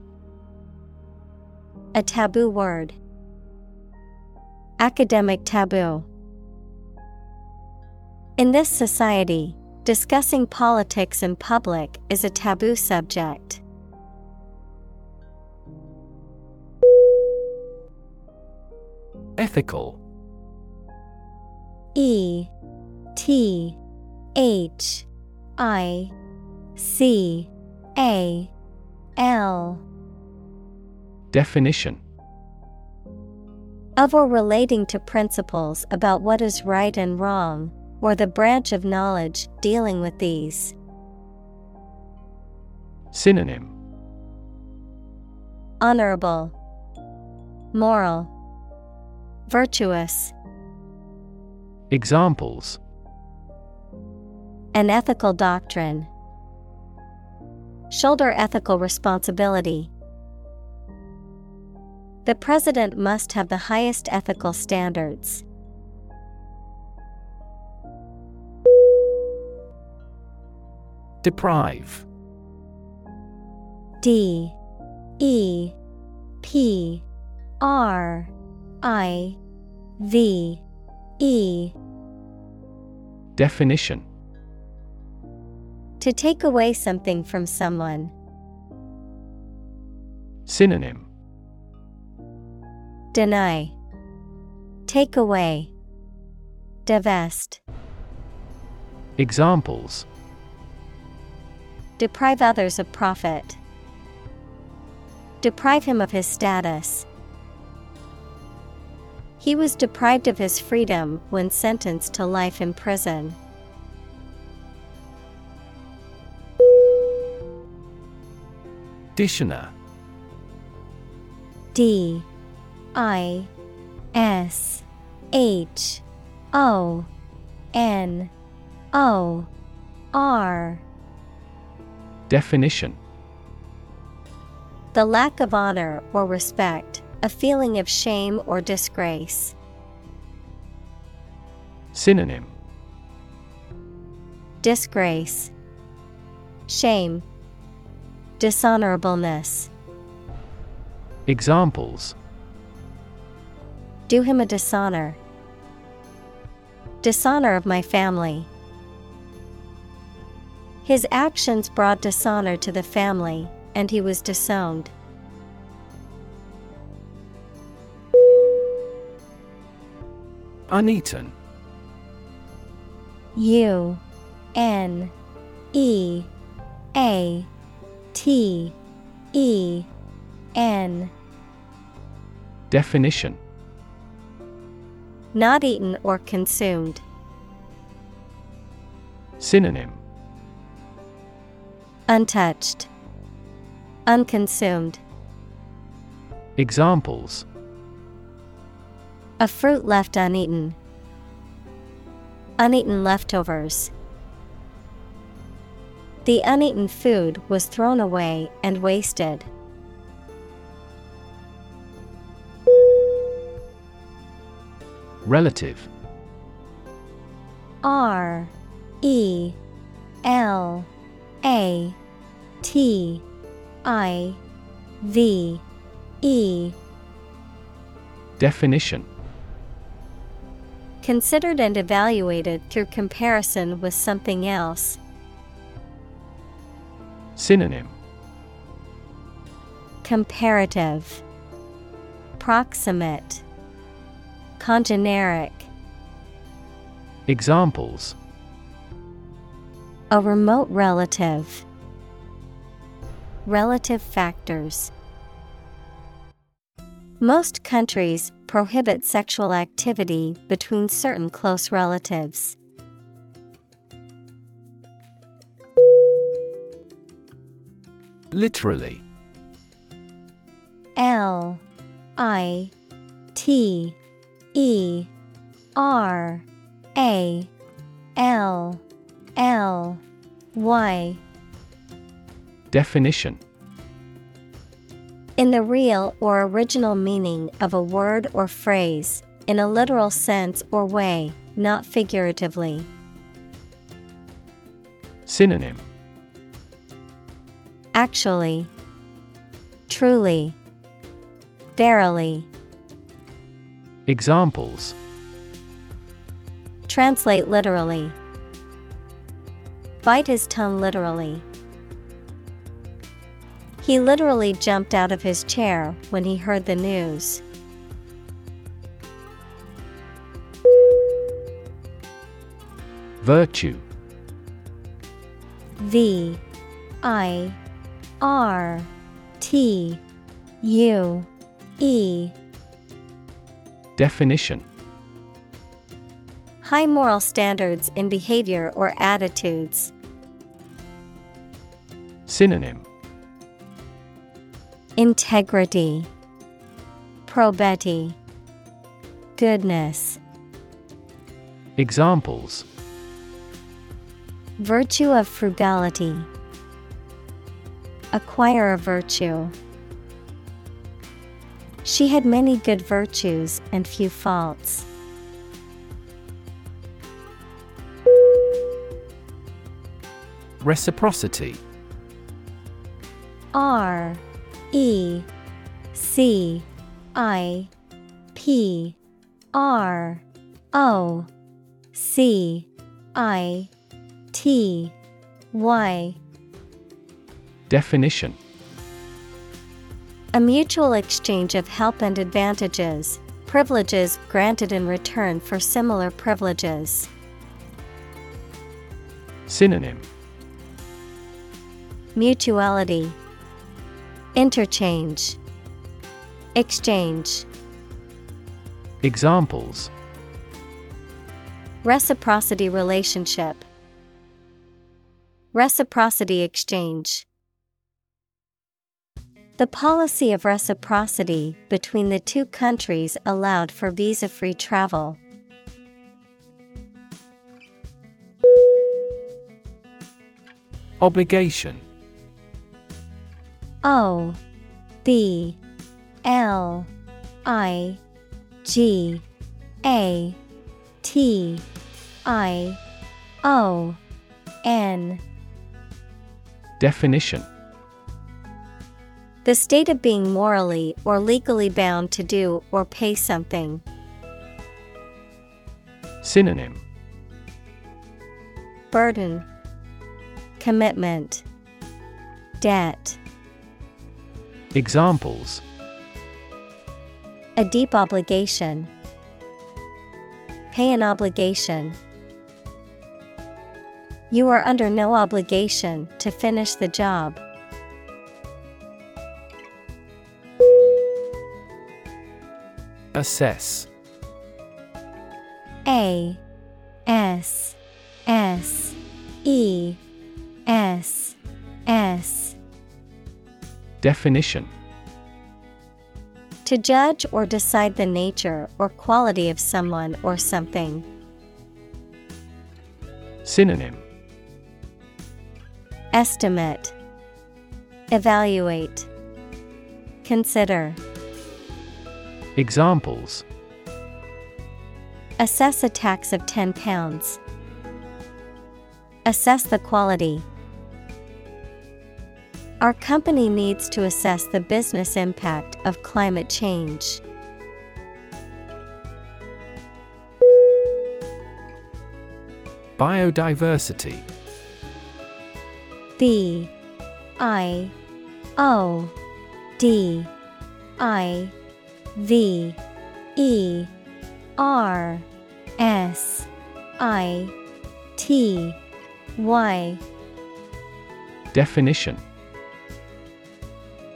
A taboo word. Academic taboo. In this society, discussing politics in public is a taboo subject. Ethical E T H I C A L Definition of or relating to principles about what is right and wrong, or the branch of knowledge dealing with these. Synonym Honorable, Moral, Virtuous. Examples An ethical doctrine. Shoulder ethical responsibility. The president must have the highest ethical standards. Deprive. D. E. P. R. I. V. E. Definition To take away something from someone. Synonym Deny. Take away. Divest. Examples Deprive others of profit. Deprive him of his status. He was deprived of his freedom when sentenced to life in prison. Dictionary D I S H O N O R. Definition. The lack of honor or respect, a feeling of shame or disgrace. Synonym. Disgrace, Shame, Dishonorableness. Examples Do him a dishonor. Dishonor of my family. His actions brought dishonor to the family, and he was disowned. Uneaten U N E A T E N Definition Not eaten or consumed. Synonym Untouched. Unconsumed. Examples A fruit left uneaten. Uneaten leftovers. The uneaten food was thrown away and wasted. Relative R E L A T I V E Definition Considered and evaluated through comparison with something else. Synonym Comparative Proximate Congeneric Examples A remote relative. Relative factors. Most countries prohibit sexual activity between certain close relatives. Literally. L I T E R A L L Y. Definition. In the real or original meaning of a word or phrase, in a literal sense or way, not figuratively. Synonym Actually, truly, verily. Examples Translate literally. Bite his tongue literally. He literally jumped out of his chair when he heard the news. Virtue V I R T U E Definition High moral standards in behavior or attitudes. Synonym Integrity, Probity, Goodness. Examples Virtue of frugality. Acquire a virtue. She had many good virtues and few faults. Reciprocity R E C I P R O C I T Why? Definition. A mutual exchange of help and advantages, privileges granted in return for similar privileges. Synonym. Mutuality, Interchange, Exchange. Examples. Reciprocity relationship, Reciprocity exchange. The policy of reciprocity between the two countries allowed for visa free travel. Obligation. O B L I G A T I O N. Definition The state of being morally or legally bound to do or pay something. Synonym Burden, Commitment, Debt. Examples A deep obligation. Pay an obligation. You are under no obligation to finish the job. Assess. A S S E S S. Definition. To judge or decide the nature or quality of someone or something. Synonym. Estimate. Evaluate. Consider Examples Assess a tax of £10. Assess the quality. Our company needs to assess the business impact of climate change. Biodiversity B I O D I V E R S I T Y. Definition.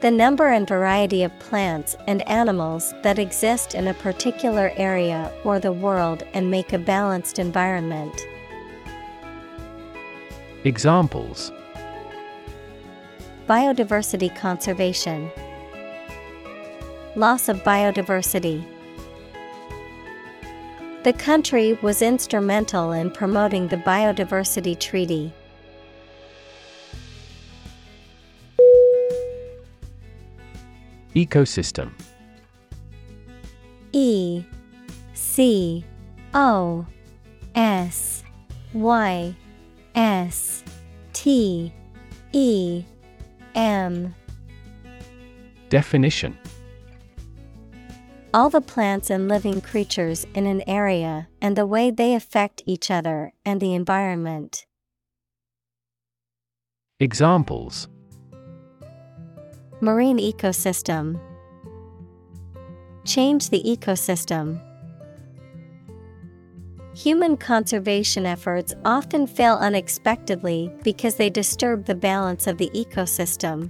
The number and variety of plants and animals that exist in a particular area or the world and make a balanced environment. Examples. Biodiversity conservation, Loss of biodiversity. The country was instrumental in promoting the Biodiversity Treaty. Ecosystem E C O S Y S T E M Definition All the plants and living creatures in an area and the way they affect each other and the environment. Examples Marine ecosystem. Change the ecosystem. Human conservation efforts often fail unexpectedly because they disturb the balance of the ecosystem.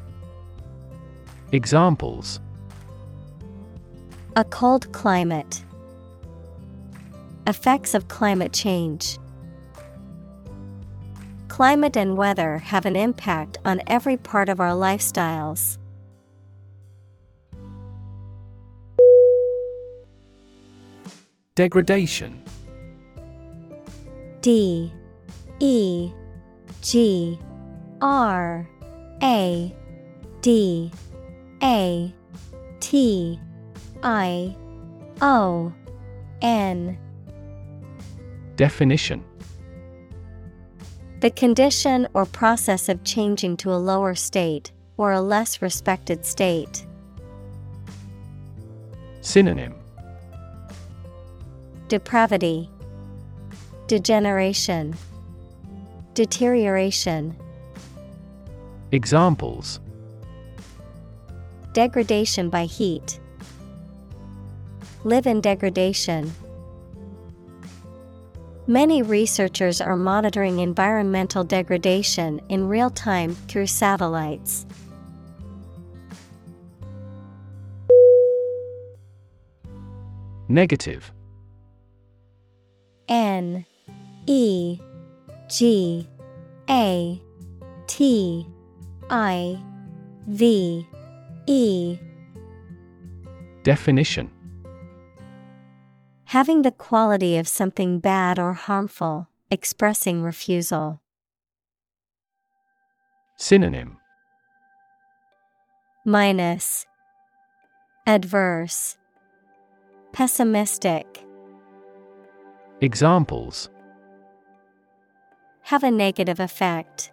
Examples. A cold climate. Effects of climate change. Climate and weather have an impact on every part of our lifestyles. Degradation. D. E. G. R. A. D A T I O N. Definition. The condition or process of changing to a lower state or a less respected state. Synonym. Depravity, Degeneration, Deterioration. Examples Degradation by heat. Live in degradation. Many researchers are monitoring environmental degradation in real time through satellites. Negative N E G A T I V E. Definition. Having the quality of something bad or harmful, expressing refusal. Synonym. Minus. Adverse. Pessimistic. Examples. Have a negative effect.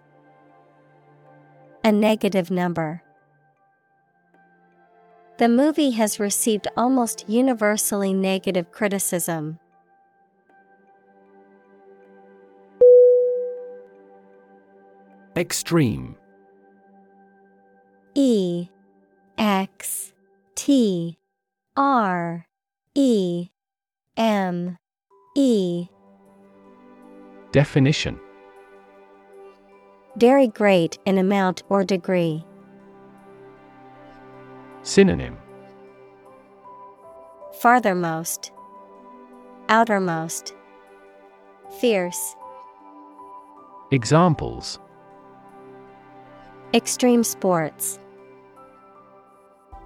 A negative number. The movie has received almost universally negative criticism. Extreme E X T R E M E Definition Very great in amount or degree. Synonym. Farthermost, Outermost, Fierce, Examples. Extreme sports,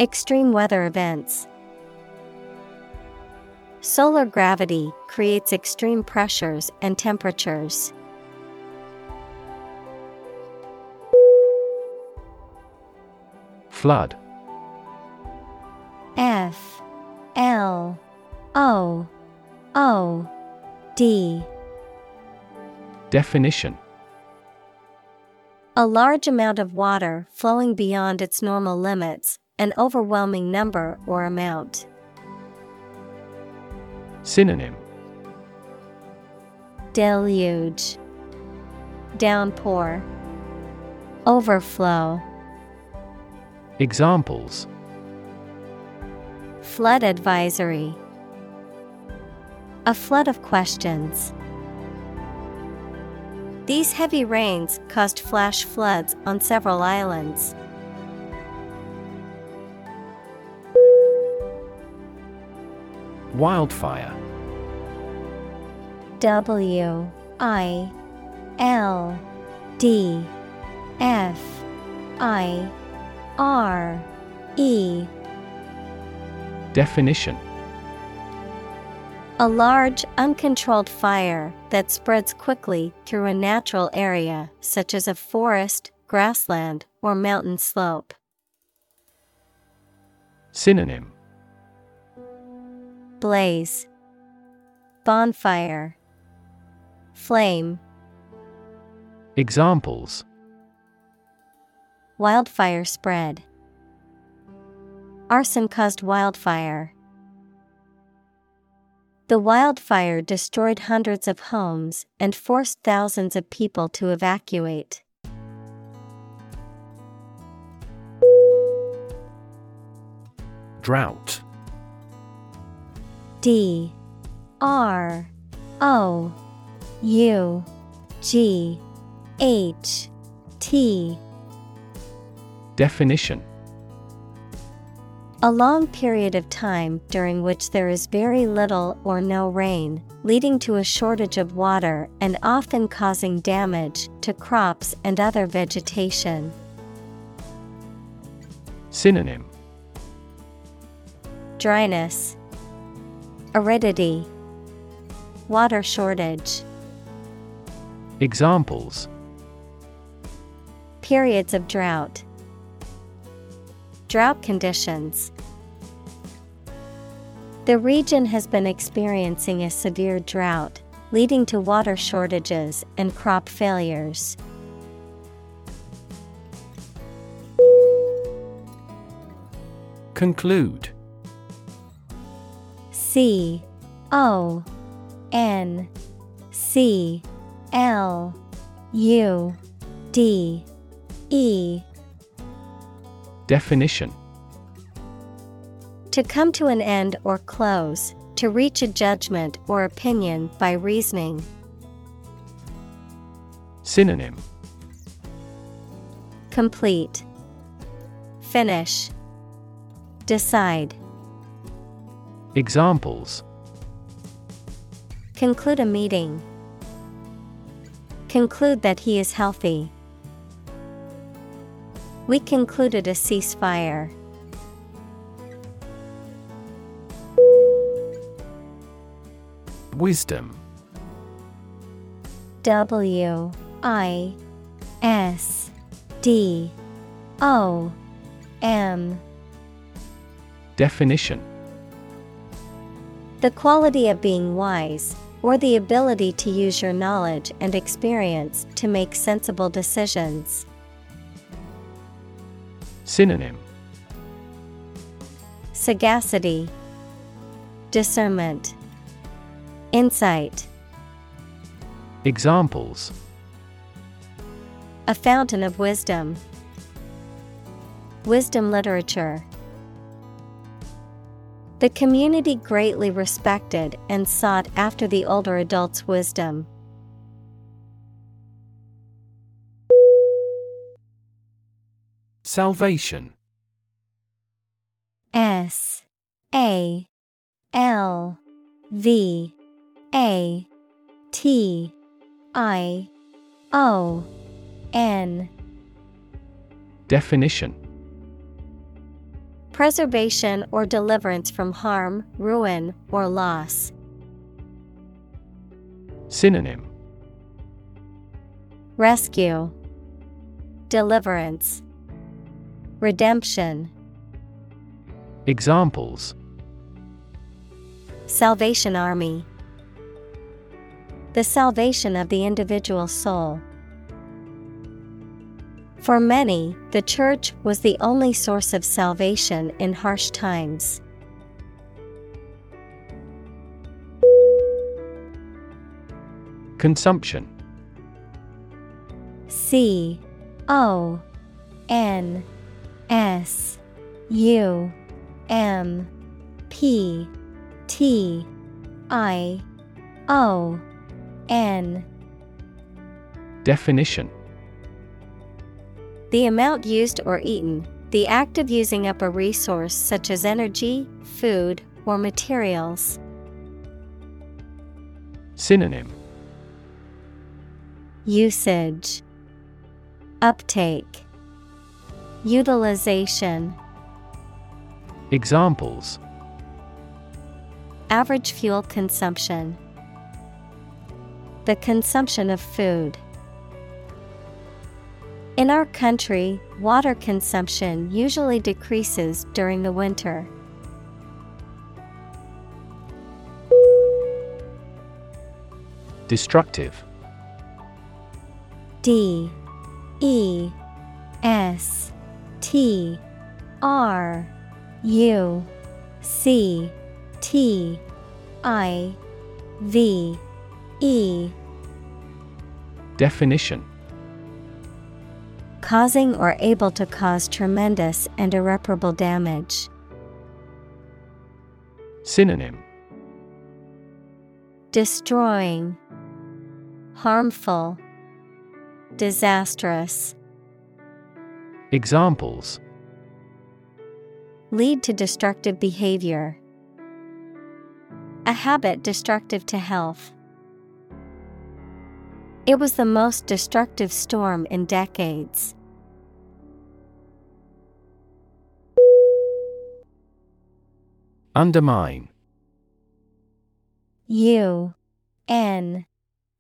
Extreme weather events. Solar gravity creates extreme pressures and temperatures. Flood F L O O D. Definition. A large amount of water flowing beyond its normal limits, an overwhelming number or amount. Synonym. Deluge, Downpour, Overflow, Examples Flood advisory. A flood of questions. These heavy rains caused flash floods on several islands. Wildfire W I L D F I R E Definition. A large, uncontrolled fire that spreads quickly through a natural area such as a forest, grassland, or mountain slope. Synonym. Blaze, Bonfire, Flame, Examples. Wildfire spread. Arson caused wildfire. The wildfire destroyed hundreds of homes and forced thousands of people to evacuate. Drought. D. R. O. U. G. H. T. Definition A long period of time during which there is very little or no rain, leading to a shortage of water and often causing damage to crops and other vegetation. Synonym Dryness, Aridity, water shortage. Examples Periods of drought. Drought conditions. The region has been experiencing a severe drought, leading to water shortages and crop failures. Conclude C O N C L U D E Definition To come to an end or close, to reach a judgment or opinion by reasoning. Synonym Complete. Finish. Decide. Examples Conclude a meeting. Conclude that he is healthy. We concluded a ceasefire. Wisdom W I S D O M Definition The quality of being wise, or the ability to use your knowledge and experience to make sensible decisions. Synonym Sagacity, Discernment, Insight. Examples A fountain of wisdom. Wisdom literature. The community greatly respected and sought after the older adult's wisdom. Salvation. S A L V A T I O N. Definition. Preservation or deliverance from harm, ruin, or loss. Synonym. Rescue, Deliverance, Redemption. Examples Salvation Army. The salvation of the individual soul. For many, the church was the only source of salvation in harsh times. Consumption C O N S U M P T I O N. Definition. The amount used or eaten, the act of using up a resource such as energy, food, or materials. Synonym. Usage, Uptake, Utilization. Examples Average fuel consumption. The consumption of food. In our country, water consumption usually decreases during the winter. Destructive D E S T R U C T I V E. Definition. Causing or able to cause tremendous and irreparable damage. Synonym. Destroying, Harmful, Disastrous. Examples Lead to destructive behavior. A habit destructive to health. It was the most destructive storm in decades. Undermine U N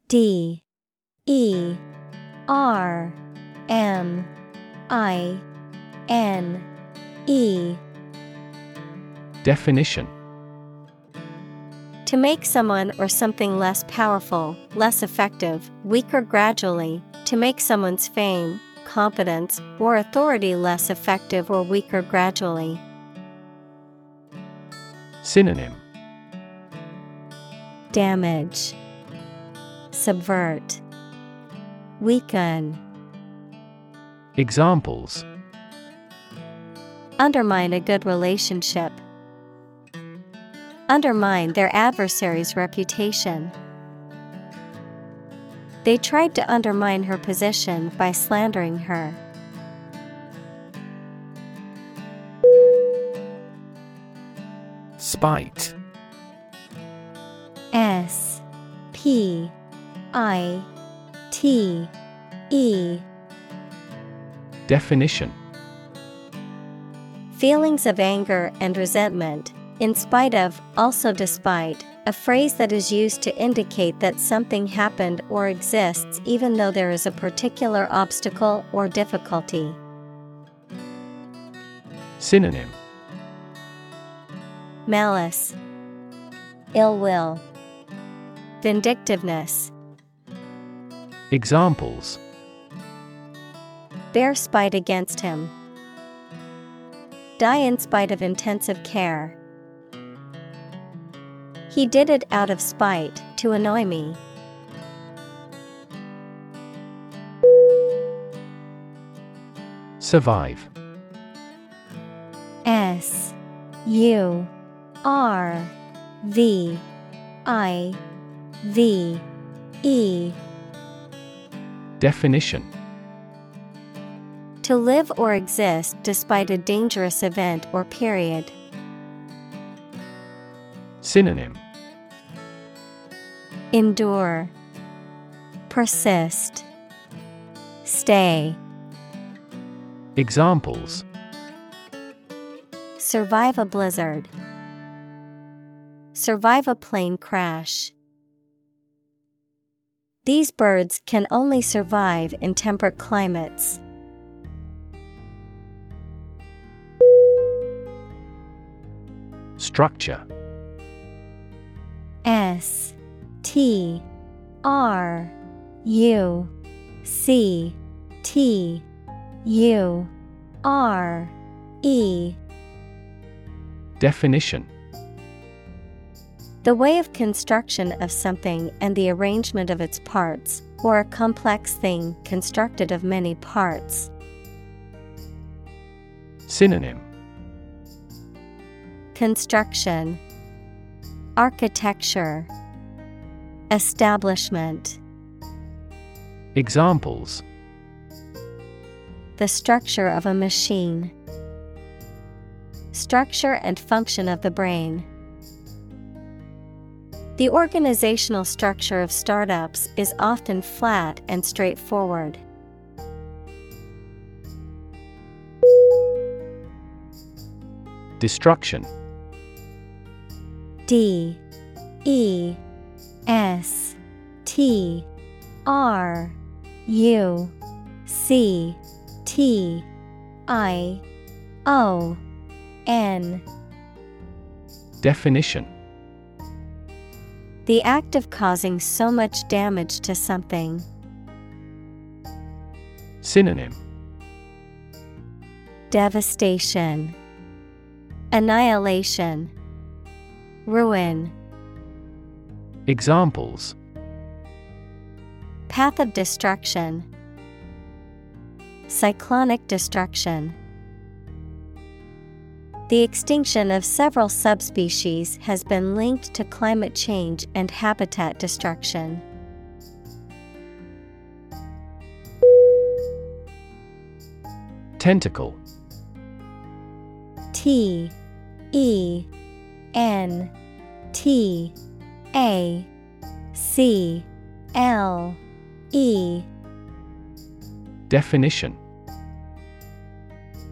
D E R M I N E Definition. To make someone or something less powerful, less effective, weaker gradually, to make someone's fame, competence, or authority less effective or weaker gradually. Synonym. Damage, Subvert, Weaken. Examples Undermine a good relationship. Undermine their adversary's reputation. They tried to undermine her position by slandering her. Spite S P I T E Definition. Feelings of anger and resentment, in spite of, also despite, a phrase that is used to indicate that something happened or exists even though there is a particular obstacle or difficulty. Synonym. Malice, Ill will, Vindictiveness. Examples Bear spite against him. Die in spite of intensive care. He did it out of spite to annoy me. Survive S U R V I V E Definition To live or exist despite a dangerous event or period. Synonym Endure, Persist, Stay. Examples Survive a blizzard. Survive a plane crash. These birds can only survive in temperate climates. Structure. S T R U C T U R E. Definition. The way of construction of something and the arrangement of its parts, or a complex thing constructed of many parts. Synonym Construction Architecture Establishment Examples The structure of a machine. Structure and function of the brain. The organizational structure of startups is often flat and straightforward. Destruction D E S T R U C T I O N Definition. The act of causing so much damage to something. Synonym. Devastation, Annihilation, Ruin. Examples Path of destruction, Cyclonic destruction. The extinction of several subspecies has been linked to climate change and habitat destruction. Tentacle T E N T A C L E Definition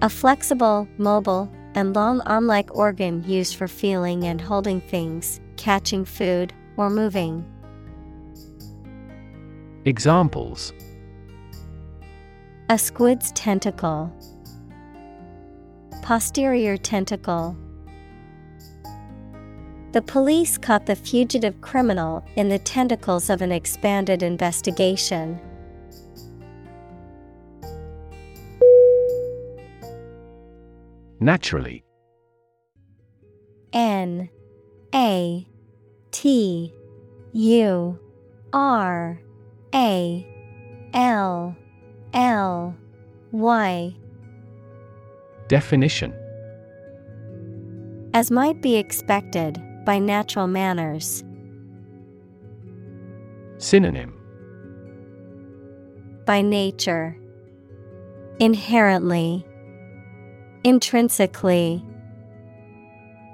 A flexible, mobile, and long arm like organ used for feeling and holding things, catching food, or moving. Examples A squid's tentacle, posterior tentacle. The police caught the fugitive criminal in the tentacles of an expanded investigation. Naturally. N A T U R A L L Y Definition As might be expected by natural manners. Synonym By nature. Inherently. Intrinsically.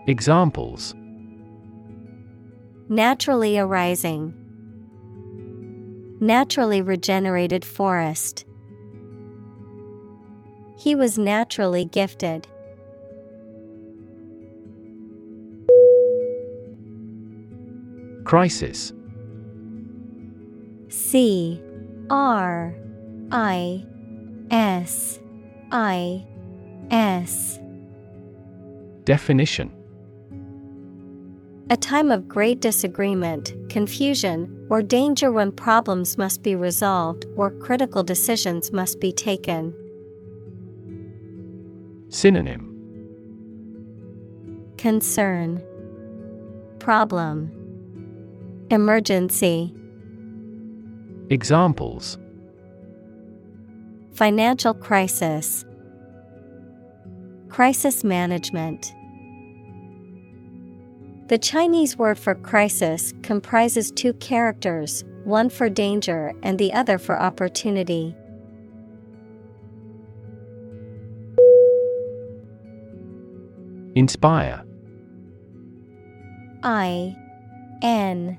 Examples Naturally arising. Naturally regenerated forest. He was naturally gifted. Crisis. C R I S I S. Definition. A time of great disagreement, confusion, or danger when problems must be resolved or critical decisions must be taken. Synonym. Concern. Problem Emergency. Examples. Financial crisis. Crisis management. The Chinese word for crisis comprises two characters, one for danger and the other for opportunity. Inspire. I N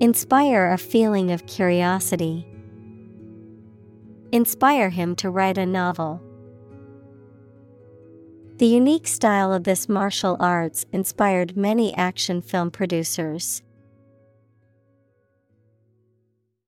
Inspire a feeling of curiosity. Inspire him to write a novel. The unique style of this martial arts inspired many action film producers.